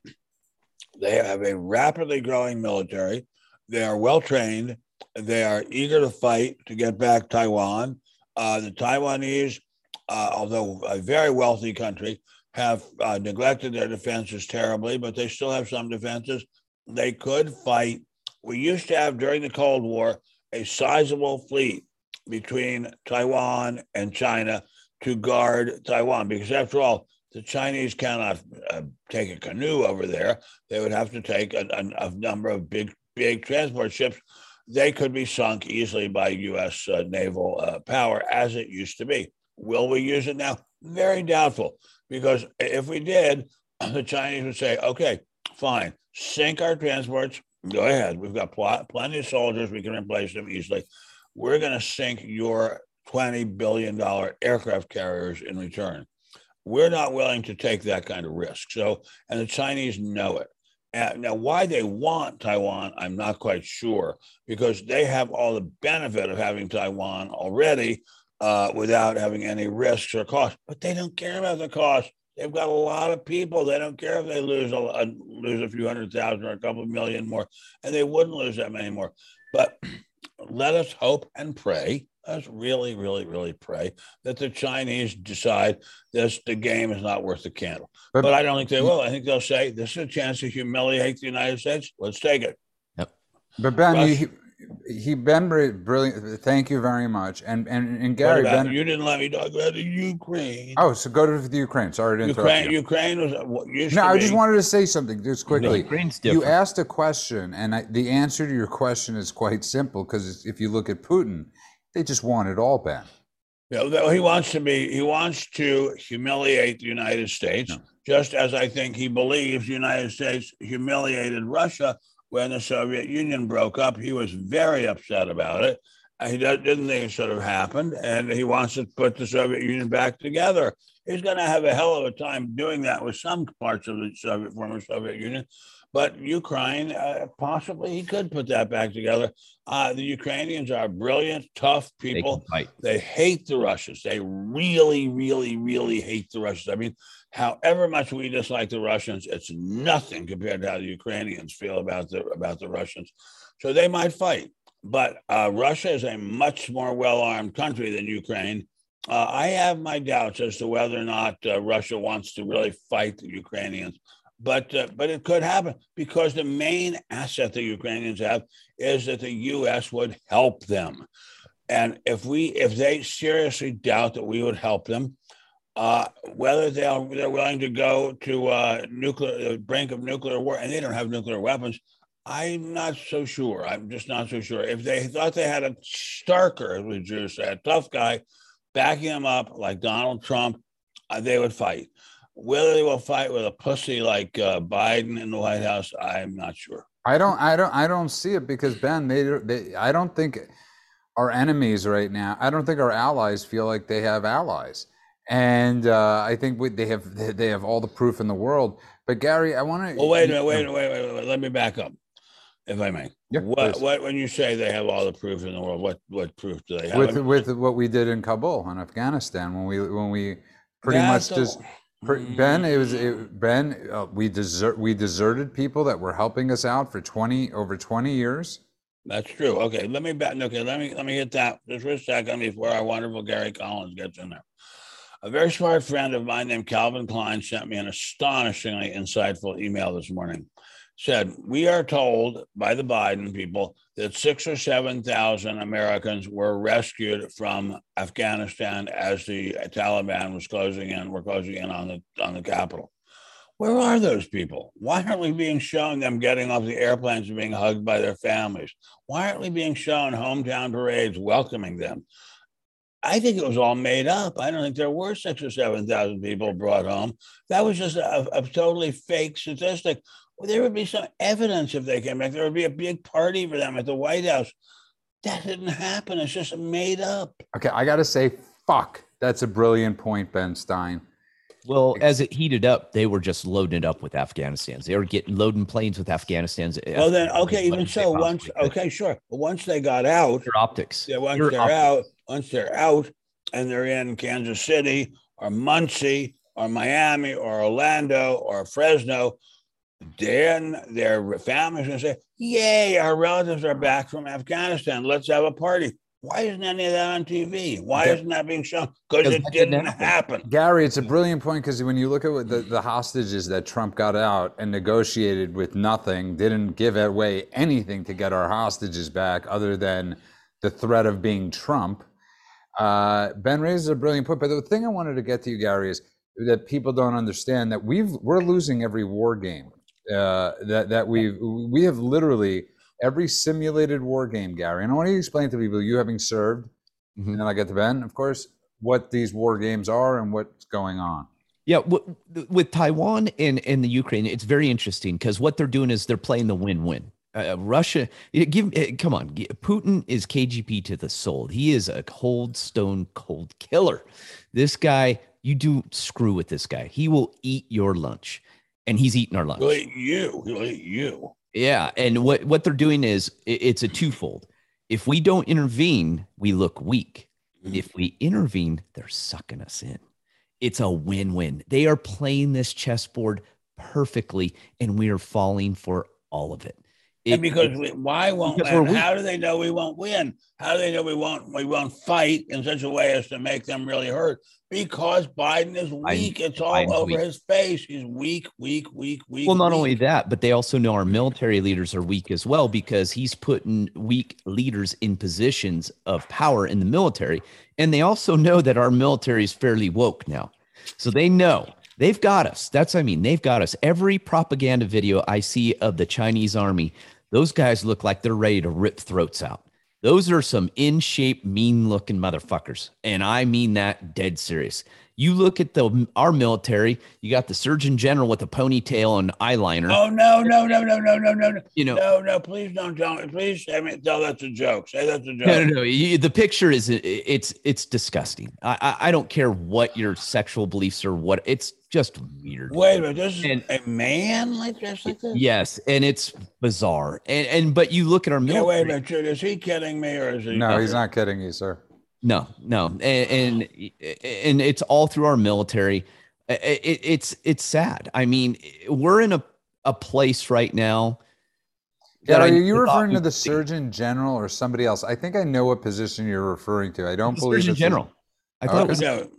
they have a rapidly growing military. They are well trained. They are eager to fight to get back Taiwan. Uh, the Taiwanese, uh, although a very wealthy country, have uh, neglected their defenses terribly, but they still have some defenses. They could fight. We used to have during the Cold War a sizable fleet between Taiwan and China to guard Taiwan, because after all, the Chinese cannot uh, take a canoe over there. They would have to take a, a, a, number of big, big transport ships. They could be sunk easily by U.S. Uh, naval uh, power, as it used to be. Will we use it now? Very doubtful, because if we did, (clears throat) the Chinese would say, "Okay, fine, sink our transports, Go ahead. We've got pl- plenty of soldiers. We can replace them easily. We're going to sink your $20 billion aircraft carriers in return. We're not willing to take that kind of risk. So, and the Chinese know it. And now, why they want Taiwan, I'm not quite sure, because they have all the benefit of having Taiwan already uh, without having any risks or costs. But they don't care about the cost. They've got a lot of people. They don't care if they lose a, lose a few hundred thousand or a couple million more, and they wouldn't lose that many more. But (clears throat) let us hope and pray. Let's really, really, really pray that the Chinese decide this the game is not worth the candle. But, but I don't think they mm. will. I think they'll say this is a chance to humiliate the United States. Let's take it. Yep. But Ben, you, he been brilliant. Thank you very much. And and, and Gary, ben, you didn't let me talk about the Ukraine. Oh, so go to the Ukraine. Sorry to interrupt Ukraine, you. Ukraine was uh, what used no. I just wanted to say something just quickly. Ukraine's different. You asked a question, and I, the answer to your question is quite simple. Because if you look at Putin, they just want it all back. Yeah, he wants to be. He wants to humiliate the United States, no. just as I think he believes the United States humiliated Russia when the Soviet Union broke up. He was very upset about it. He didn't think it should have happened, and he wants to put the Soviet Union back together. He's going to have a hell of a time doing that with some parts of the Soviet, former Soviet Union. But Ukraine, uh, possibly he could put that back together. Uh, the Ukrainians are brilliant, tough people. They, they hate the Russians. They really, really, really hate the Russians. I mean, however much we dislike the Russians, it's nothing compared to how the Ukrainians feel about the about the Russians. So they might fight. But uh, Russia is a much more well armed country than Ukraine. Uh, I have my doubts as to whether or not uh, Russia wants to really fight the Ukrainians but uh, but it could happen because the main asset the Ukrainians have is that the U.S. would help them, and if we if they seriously doubt that we would help them, uh, whether they're they're willing to go to uh, nuclear the brink of nuclear war, and they don't have nuclear weapons. I'm not so sure. I'm just not so sure. If they thought they had a Starker, as the said, a tough guy, backing them up like Donald Trump, uh, they would fight. Whether they will fight with a pussy like uh, Biden in the White House, I'm not sure. I don't, I don't, I don't see it because Ben, they, they, I don't think our enemies right now. I don't think our allies feel like they have allies, and uh, I think we, they have, they have all the proof in the world. But Gary, I want to. Well, wait a minute, wait, wait, wait, wait, wait. Let me back up, if I may. Yeah, what, what, when you say they have all the proof in the world, what, what proof do they have? With, with what we did in Kabul and Afghanistan when we, when we pretty That's much just. Ben, it was it, Ben. Uh, we desert we deserted people that were helping us out for twenty over twenty years. That's true. Okay, let me back. Okay, let me let me hit that just for a second before our wonderful Gary Collins gets in there. A very smart friend of mine named Calvin Klein sent me an astonishingly insightful email this morning said, We are told by the Biden people that six or 7,000 Americans were rescued from Afghanistan as the Taliban was closing in, were closing in on the, on the capital. Where are those people? Why aren't we being shown them getting off the airplanes and being hugged by their families? Why aren't we being shown hometown parades welcoming them? I think it was all made up. I don't think there were six or 7,000 people brought home. That was just a, a totally fake statistic. Well, there would be some evidence if they came back. There would be a big party for them at the White House. That didn't happen. It's just made up. Okay, I got to say, fuck. That's a brilliant point, Ben Stein. Well, as it heated up, they were just loading it up with Afghanistans. They were getting loading planes with Afghanistan's. Well, then, okay, even so, once, okay, sure. But once they got out, your optics. Yeah, once Your they're optics. out, once they're out and they're in Kansas City or Muncie or Miami or Orlando or Fresno, then their families going to say, Yay, our relatives are back from Afghanistan. Let's have a party. Why isn't any of that on TV? Why Okay. isn't that being shown? Because it didn't happen. Gary, it's a brilliant point because when you look at what the, the hostages that Trump got out and negotiated with nothing, didn't give away anything to get our hostages back other than the threat of being Trump. Uh, ben raises a brilliant point. But the thing I wanted to get to you, Gary, is that people don't understand that we've we're losing every war game. Uh, that that we we have literally every simulated war game, Gary. And I want you to explain to people, you having served, Mhm. and then I get to Ben, of course, what these war games are and what's going on. Yeah, w- with Taiwan and, and the Ukraine, it's very interesting because what they're doing is they're playing the win-win. Uh, Russia, give eh, come on, Putin is KGB to the soul. He is a cold stone cold killer. This guy, you do screw with this guy, he will eat your lunch, and he's eating our lunch. He'll eat you. He'll eat you. Yeah, and what what they're doing is it's a twofold. If we don't intervene, we look weak. Mhm. If we intervene, they're sucking us in. It's a win-win. They are playing this chessboard perfectly, and we are falling for all of it. And It- because we, why won't because and how do they know we won't win? How do they know we won't we won't fight in such a way as to make them really hurt? Because Biden is weak. it's all Biden's over weak. his face. He's weak, weak, weak, weak. well, not weak. only that, but they also know our military leaders are weak as well because he's putting weak leaders in positions of power in the military. And they also know that our military is fairly woke now. So they know they've got us. That's, I mean, they've got us. Every propaganda video I see of the Chinese army, those guys look like they're ready to rip throats out. Those are some in shape, mean looking motherfuckers. And I mean that dead serious. You look at the our military, you got the Surgeon General with a ponytail and eyeliner. Oh no, no, no, no, no, no, no, no. you know, No, no, please don't tell me. Please say me tell that's a joke. Say that's (laughs) a joke. no, no, no. You, the picture is it's it's disgusting. I, I I don't care what your sexual beliefs are. What it's just weird. Wait a minute, this is And- a man like this like this? Yes, and it's bizarre. And and but you look at our Yeah, military. wait a minute. Jude, Is he kidding me or is he No, he's not kidding you, sir. No, no, and and, and it's all through our military. It, it, it's it's sad. I mean, we're in a a place right now. Yeah, are you referring to the. Surgeon General or somebody else? I think I know what position you're referring to. I don't The believe Surgeon it's General? I thought it was No,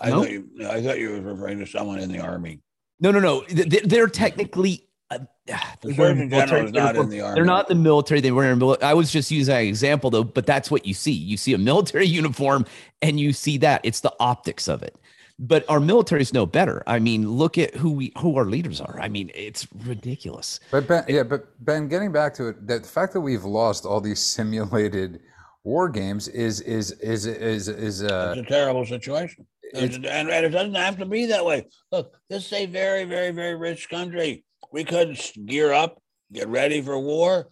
I No? thought you I thought you were referring to someone in the army. no, no, no. They- They're technically. Uh, The they're Surgeon General military is not in the army. They're not in the military. They were in. mil- I was just using that example though, but that's what you see. You see a military (laughs) uniform, and you see that it's the optics of it. But our militaries know better. I mean, look at who we who our leaders are. I mean, it's ridiculous. But Ben, yeah, but Ben, getting back to it, that the fact that we've lost all these simulated war games is is is is is uh It's a terrible situation. It's- and, and it doesn't have to be that way. Look, this is a very, very, very rich country. We could gear up, get ready for war,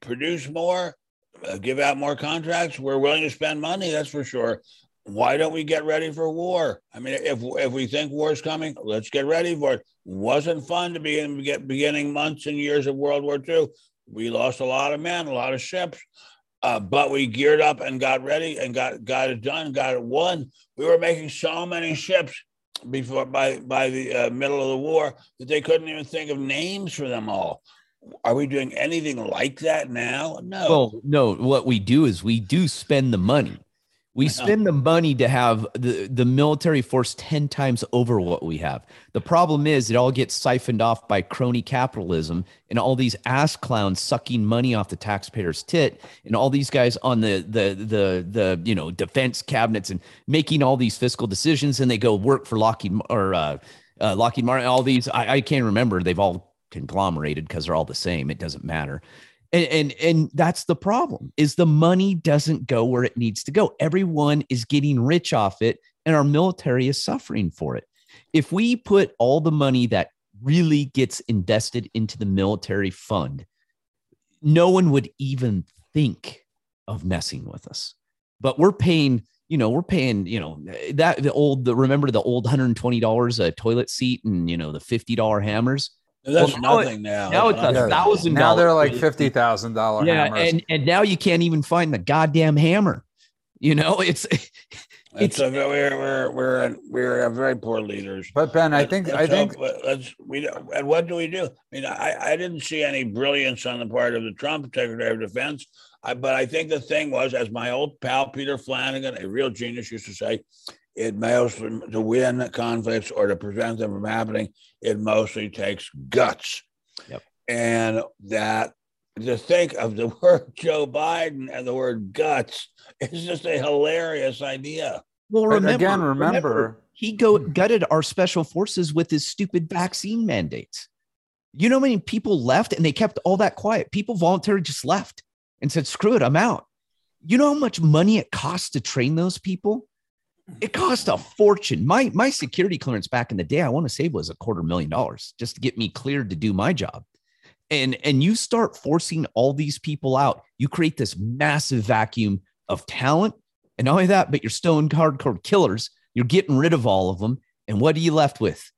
produce more, uh, give out more contracts. We're willing to spend money, that's for sure. Why don't we get ready for war? I mean, if if we think war is coming, let's get ready for it. Wasn't fun to be in get beginning months and years of World War II. We lost a lot of men, a lot of ships, uh, but we geared up and got ready and got got it done, got it won. We were making so many ships before by by the uh, middle of the war that they couldn't even think of names for them all. Are we doing anything like that now? No. Well, no, what we do is we do spend the money. We spend the money to have the, the military force 10 times over what we have. The problem is it all gets siphoned off by crony capitalism and all these ass clowns sucking money off the taxpayer's tit and all these guys on the the the the you know defense cabinets and making all these fiscal decisions and they go work for Lockheed or uh uh, Lockheed Martin, all these. I, I can't remember. They've all conglomerated because they're all the same. It doesn't matter. And, and and that's the problem is the money doesn't go where it needs to go. Everyone is getting rich off it, and our military is suffering for it. If we put all the money that really gets invested into the military fund, no one would even think of messing with us. But we're paying, you know, we're paying, you know, that the old, the, remember the old $120 a toilet seat and, you know, the $50 hammers. That's Well, now it- nothing now. now it's a thousand Now they're like fifty thousand dollar Yeah. hammers. And, and now you can't even find the goddamn hammer. You know, (laughs) it's, It's a, we're we're we're we're very poor leaders. but Ben, I Let's- think I think hope- let's we and what do we do? I mean, I I didn't see any brilliance on the part of the Trump Secretary of Defense. I, but I think the thing was, as my old pal Peter Flanigan, a real genius, used to say, it mostly to win conflicts or to prevent them from happening. It mostly takes guts. Yep. And that to think of the (laughs) word Joe Biden and the word guts is just a hilarious idea. well, remember, again, remember, he go gutted our special forces with his stupid vaccine mandates. You know how many people left and they kept all that quiet? People voluntarily just left and said, screw it, I'm out. You know how much money it costs to train those people? It cost a fortune. My my security clearance back in the day, I want to say was a quarter million dollars just to get me cleared to do my job. And and you start forcing all these people out, you create this massive vacuum of talent. And not only that, but you're stone hardcore killers. You're getting rid of all of them. And what are you left with?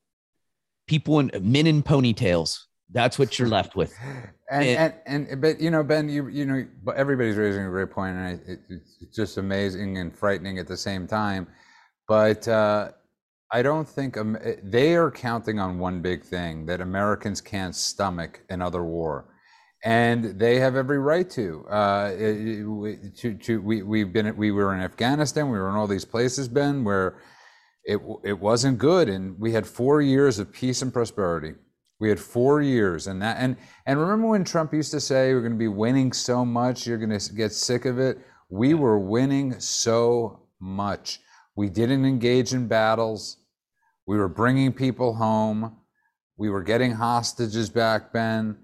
People in men in ponytails. That's what you're left with. (laughs) and, And- and and but you know Ben, you you know, but everybody's raising a great point, and I, it, it's just amazing and frightening at the same time. But uh, I don't think um, they are counting on one big thing that Americans can't stomach another war. And they have every right to. Uh, it- we- to, to we, we've been, we were in Afghanistan, we were in all these places, Ben, where it, it wasn't good. And we had four years of peace and prosperity. We had four years, and that, and and remember when Trump used to say we're going to be winning so much, you're going to get sick of it. We were winning so much. We didn't engage in battles. We were bringing people home. We were getting hostages back, Ben.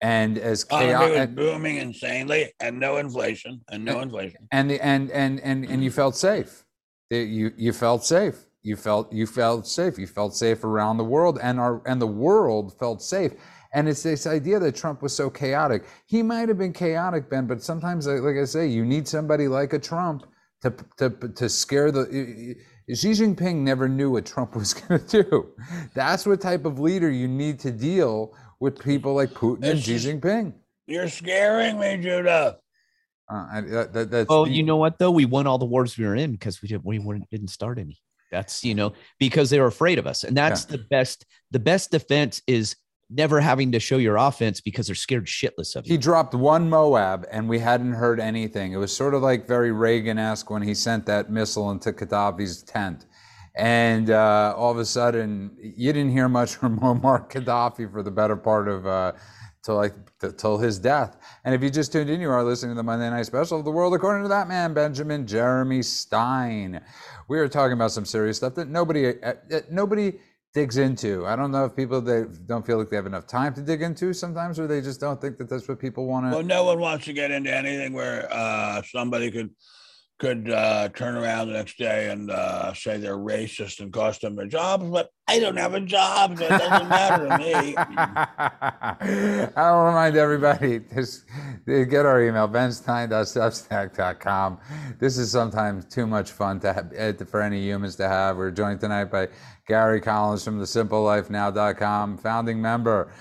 And as Economy was booming insanely and no inflation and no inflation. and the and and and and you felt safe. You you felt safe. You felt you felt safe. You felt safe around the world, and our and the world felt safe. And it's this idea that Trump was so chaotic. He might have been chaotic, Ben, but sometimes, like like I say, you need somebody like a Trump to to to scare the. Xi Jinping never knew what Trump (laughs) was going to do. That's what type of leader you need to deal with people like Putin and It's Xi Jinping. You're scaring me, Judah. Uh, I, that, that, that's Oh, the- you know what though? We won all the wars we were in because we didn't we weren't, didn't start any. That's you know because they're afraid of us, and that's the best. The best defense is never having to show your offense because they're scared shitless of you. He dropped one MOAB and we hadn't heard anything. It was sort of like very Reagan esque when he sent that missile into Gaddafi's tent. And uh, all of a sudden, you didn't hear much from (laughs) Muammar Gaddafi for the better part of uh, till like till his death. And if you just tuned in, you are listening to the Monday Night Special of the World According to that man, Benjamin Jeremy Stein. We are talking about some serious stuff that nobody uh, uh, nobody digs into. I don't know if people they don't feel like they have enough time to dig into sometimes, or they just don't think that that's what people want to. Well, no one wants to get into anything where uh, somebody could could uh, turn around the next day and uh, say they're racist and cost them their jobs. But I don't have a job, so it doesn't matter to me. (laughs) I'll remind everybody just get our email benstein.substack.com. This is sometimes too much fun to have, eh, for any humans to have. We're joined tonight by Gary Collins from the simplelifenow.com, founding member,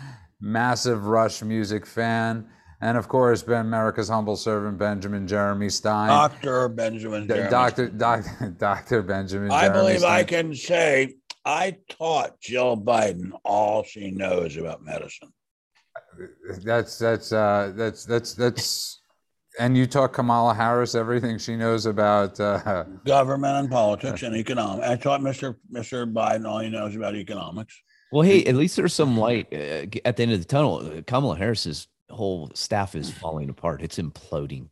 massive Rush music fan, and of course, Ben America's humble servant Benjamin Jeremy Stein. Dr. Benjamin. D- Jeremy. Doctor, Doctor, (laughs) Doctor Benjamin. I Jeremy believe I can say I taught Jill Biden all she knows about medicine. That's that's uh, that's that's that's, and you taught Kamala Harris everything she knows about. Uh, (laughs) Government and politics and economics. I taught Mr. Mr. Biden all he knows about economics. Well, hey, at least there's some light uh, at the end of the tunnel. Kamala Harris Harris's whole staff is (sighs) falling apart. It's imploding.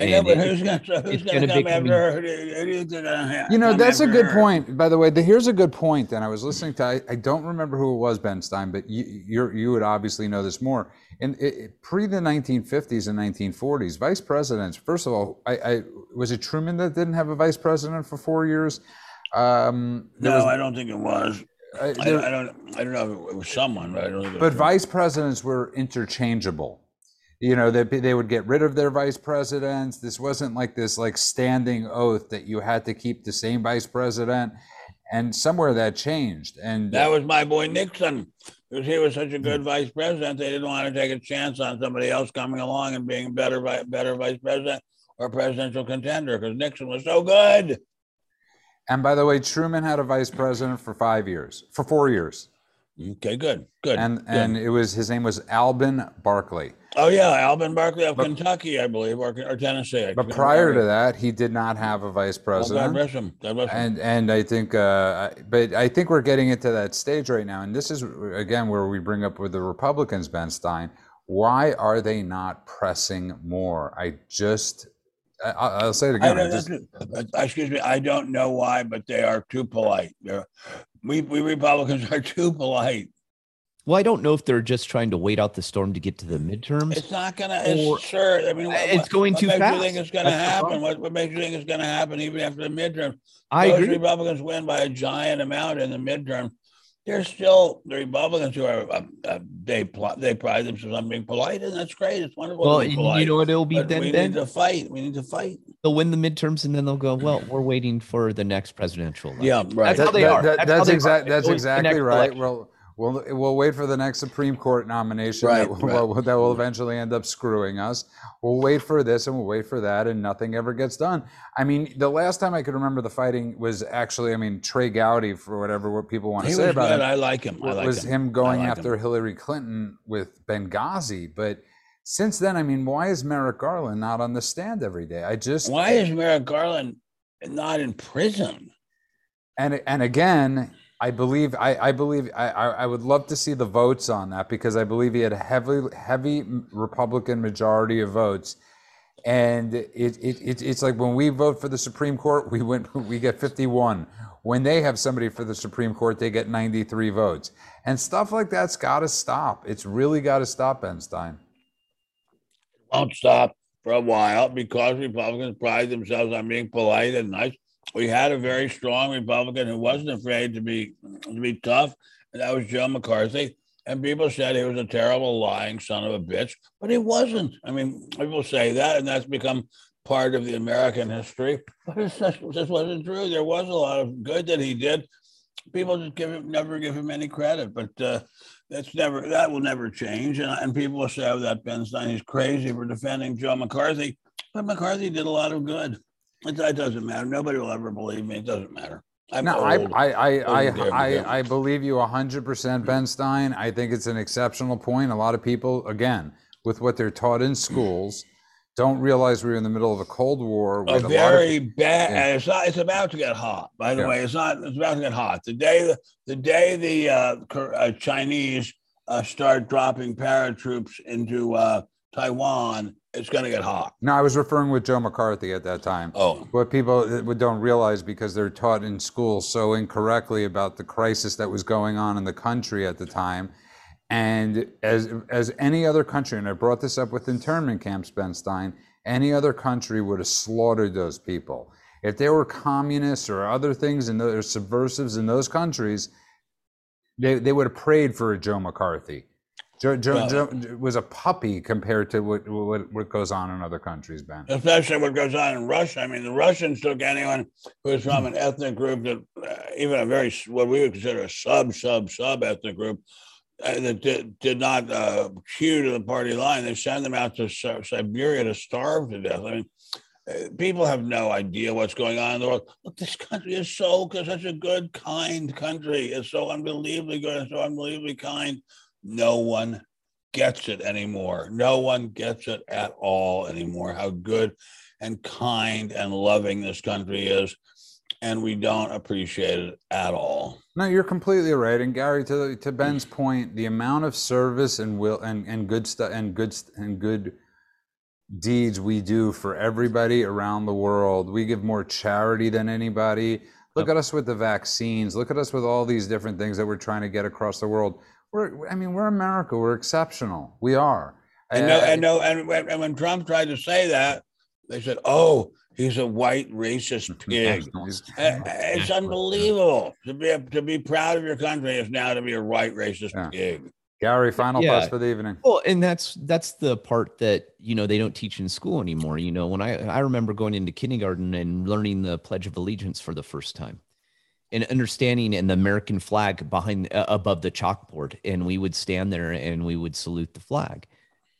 I know, And but it- who's gonna, who's gonna gonna come after her? Who do- who do you think gonna ha- You know, that's a good her? point. By the way, the, here's a good point. Then I was listening to. I, I don't remember who it was, Ben Stein, but you you're, you would obviously know this more. In it, it- pre the 1950s and 1940s, vice presidents. First of all, I, I was it Truman that didn't have a vice president for four years. Um, No, was- I don't think it was. I- there- I don't. I don't know if it was someone, but I don't. It but vice presidents were interchangeable you know they, they would get rid of their vice presidents this wasn't like this like standing oath that you had to keep the same vice president and somewhere that changed and That was my boy Nixon. Because he was such a good vice president, they didn't want to take a chance on somebody else coming along and being better, better vice president or presidential contender. Because Nixon was so good. And by the way truman had a vice president for five years for four years Okay, good, good. and good. and it was his name was alben barkley oh yeah, Alben Barkley of But- Kentucky, I believe, or, or Tennessee. I but prior to that he did not have a vice Well, God president bless him. God bless him. and and I think, uh, but I think we're getting into that stage right now, and this is again where we bring up with the Republicans, Ben Stein. Why are they not pressing more? I just, I, I'll say it again. I don't, just, uh, excuse me, I don't know why, but they are too polite. They're, we we Republicans (laughs) are too polite. Well, I don't know if they're just trying to wait out the storm to get to the midterms. It's not gonna. Or- It's sure. I mean, what, It's what- going what too makes fast. You think it's gonna That's happen? What, what makes you think it's gonna happen even after the midterm? I Those agree. Republicans win by a giant amount in the midterm. They're still the Republicans who are uh, uh, they pl- they pride themselves on being polite, and that's great. It's wonderful. Well, to be polite. you know what it'll be but then, we Ben? need to fight. We need to fight. They'll win the midterms and then they'll go, well, we're waiting for the next presidential election. Yeah, right. That's how they are. That's that's they exactly They're that's going to exactly right. election. Well, we'll we'll wait for the next Supreme Court nomination Right, that, will, right. that will eventually end up screwing us. We'll wait for this and we'll wait for that, and nothing ever gets done. I mean, the last time I could remember the fighting was actually, I mean, Trey Gowdy for whatever what people want to He say about good. him. I like him. I like was him. him going like after Hillary Clinton with Benghazi. But since then, I mean, why is Merrick Garland not on the stand every day? I just Why is Merrick Garland not in prison? and and again, I believe I, I believe I, I would love to see the votes on that because I believe he had a heavy heavy Republican majority of votes. And it, it, it it's like when we vote for the Supreme Court, we (laughs) we get 51. When they have somebody for the Supreme Court, they get 93 votes. And stuff like that's got to stop. It's really got to stop, Ben Stein. won't stop for a while because Republicans pride themselves on being polite and nice. We had a very strong Republican who wasn't afraid to be to be tough, and that was Joe McCarthy. And people said he was a terrible lying son of a bitch, but he wasn't. I mean, people say that, and that's become part of the American history. But it's just, just wasn't true. There was a lot of good that he did. People just give him never give him any credit, but uh, that's never that will never change. And, and people will say oh, that Ben Stein is crazy for defending Joe McCarthy, but McCarthy did a lot of good. It, it doesn't matter. Nobody will ever believe me. It doesn't matter. I'm No, I, old. I, I, I. I, I believe you 100%, Ben Stein. I think it's an exceptional point. A lot of people, again, with what they're taught in schools, don't realize we're in the middle of a Cold War. a with a of- very bad. Yeah. It's not. It's about to get hot. By the Yeah. way, it's not. It's about to get hot. The day the, the day the uh, uh, Chinese uh, start dropping paratroops into uh, Taiwan, it's going to get hot. no, I was referring with Joe McCarthy at that time. Oh, What people don't realize because they're taught in school so incorrectly about the crisis that was going on in the country at the time. And as as any other country, and I brought this up with internment camps, Ben Stein, any other country would have slaughtered those people. If there were communists or other things and those subversives in those countries, they, they would have prayed for a Joe McCarthy. Joe, Joe, Well- Joe was a puppy compared to what, what what goes on in other countries, Ben. especially what goes on in Russia. I mean, the Russians took anyone who was from an ethnic group that, uh, even a very what we would consider a sub sub sub ethnic group, uh, that did, did not uh, to the party line. They send them out to Si- Siberia to starve to death. I mean, uh, people have no idea what's going on in the world. Look, this country is so such a good, kind country. It's so unbelievably good and so unbelievably kind. No one gets it anymore. No one gets it at all anymore. How good and kind and loving this country is, and we don't appreciate it at all. No, you're completely right. And Gary, to to Ben's point, the amount of service and will and and good stuff and good and good deeds we do for everybody around the world. We give more charity than anybody. Look at us with the vaccines. Look at us with all these different things that we're trying to get across the world. We're, I mean, we're America. We're exceptional. We are. And no, and no, and when, and when Trump tried to say that, they said, "Oh, he's a white racist (laughs) pig." Uh, it's unbelievable to be to be proud of your country is now to be a white racist yeah. pig. Gary, final yeah. thoughts for the evening. Well, and that's that's the part that you know they don't teach in school anymore. You know, when I I remember going into kindergarten and learning the Pledge of Allegiance for the first time, and understanding and the American flag behind uh, above the chalkboard, and we would stand there and we would salute the flag,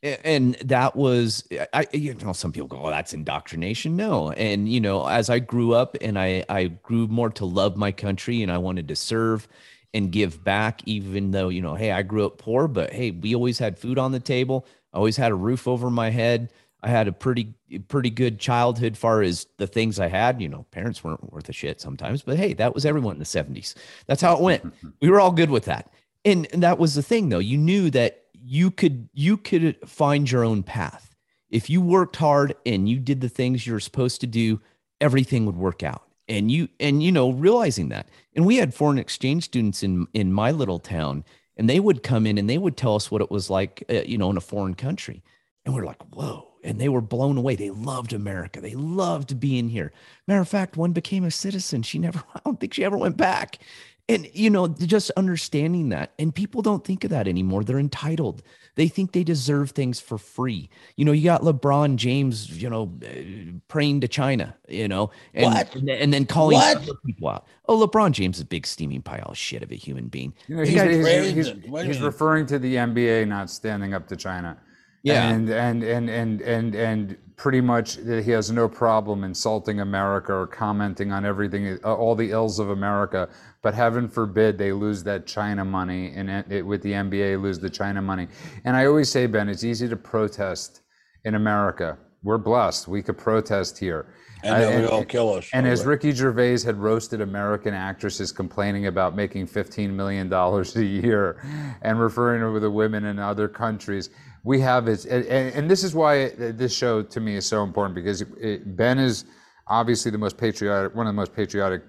and that was I you know some people go oh that's indoctrination no and you know as I grew up and I I grew more to love my country and I wanted to serve and give back, even though, you know, hey, I grew up poor, but hey, we always had food on the table. Always had a roof over my head. I had a pretty, pretty good childhood far as the things I had. You know, parents weren't worth a shit sometimes, but hey, that was everyone in the 70s. That's how it went. (laughs) we were all good with that. And, and that was the thing though. You knew that you could you could find your own path. If you worked hard and you did the things you're supposed to do, everything would work out and you and you know realizing that and we had foreign exchange students in in my little town and they would come in and they would tell us what it was like uh, you know in a foreign country and we're like whoa and they were blown away. They loved america. They loved being here. Matter of fact one became a citizen. She never (laughs) i don't think she ever went back. And you know just understanding that and people don't think of that anymore. They're entitled. They think they deserve things for free. You know you got lebron james you know uh, praying to china you know and, what? and, then calling people out. Oh lebron james is a big steaming pile of shit of a human being. You know, he's, he's, he's, he's referring to the nba not standing up to china yeah and and and and and and pretty much he has no problem insulting america or commenting on everything all the ills of america but heaven forbid they lose that China money and it, with the NBA lose the China money. And I always say, Ben, it's easy to protest in America. We're blessed. We could protest here. And they will all kill us. And as Ricky Gervais had roasted American actresses complaining about making $15 million a year and referring to the women in other countries, we have it. And, and this is why this show to me is so important because it, Ben is – obviously the most patriotic, one of the most patriotic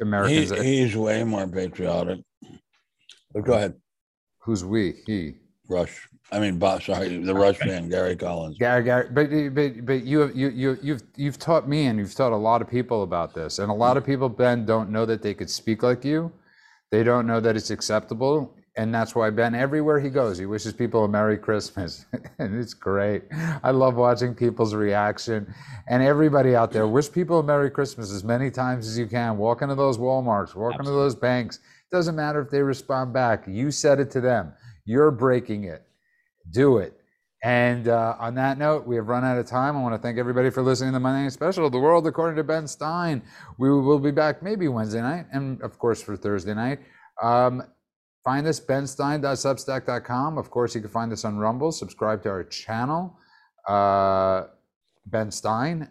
Americans. He, he's way more patriotic. But go ahead. Who's we? He. Rush. I mean. Sorry, the (laughs) Rush man, Gary Collins. Gary, Gary, but but but you have you you you've you've taught me and you've taught a lot of people about this, and a lot of people Ben don't know that they could speak like you. They don't know that it's acceptable and that's why Ben, everywhere he goes, he wishes people a Merry Christmas. (laughs) and it's great. I love watching people's reaction. And everybody out there, wish people a Merry Christmas as many times as you can. Walk into those Walmarts, walk Absolutely. into those banks. It doesn't matter if they respond back. You said it to them. You're breaking it. Do it. And uh, on that note, we have run out of time. I want to thank everybody for listening to the Monday Night Special, The World According to Ben Stein. We will be back maybe Wednesday night and, of course, for Thursday night. Um, Find us, benstein.substack.com. Of course, you can find us on Rumble. Subscribe to our channel, uh, Ben Stein,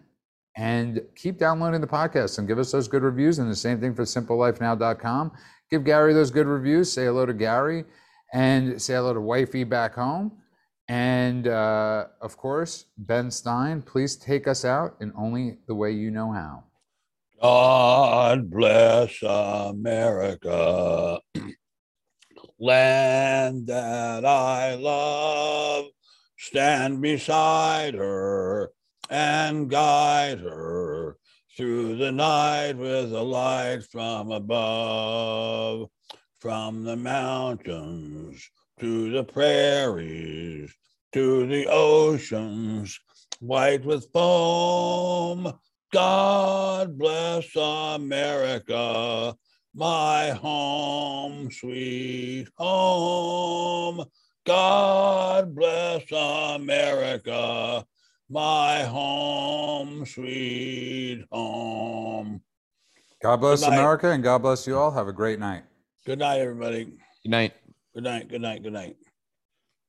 and keep downloading the podcast and give us those good reviews. And the same thing for simplelifenow.com. Give Gary those good reviews. Say hello to Gary and say hello to wifey back home. And uh, of course, Ben Stein, please take us out in only the way you know how. God bless America. (clears throat) land that I love. Stand beside her and guide her through the night with a light from above. From the mountains to the prairies to the oceans white with foam. God bless America my home, sweet home. God bless America, my home, sweet home. God bless America and God bless you all. Have a great night. Good night, everybody. Good night. Good night. Good night. Good night.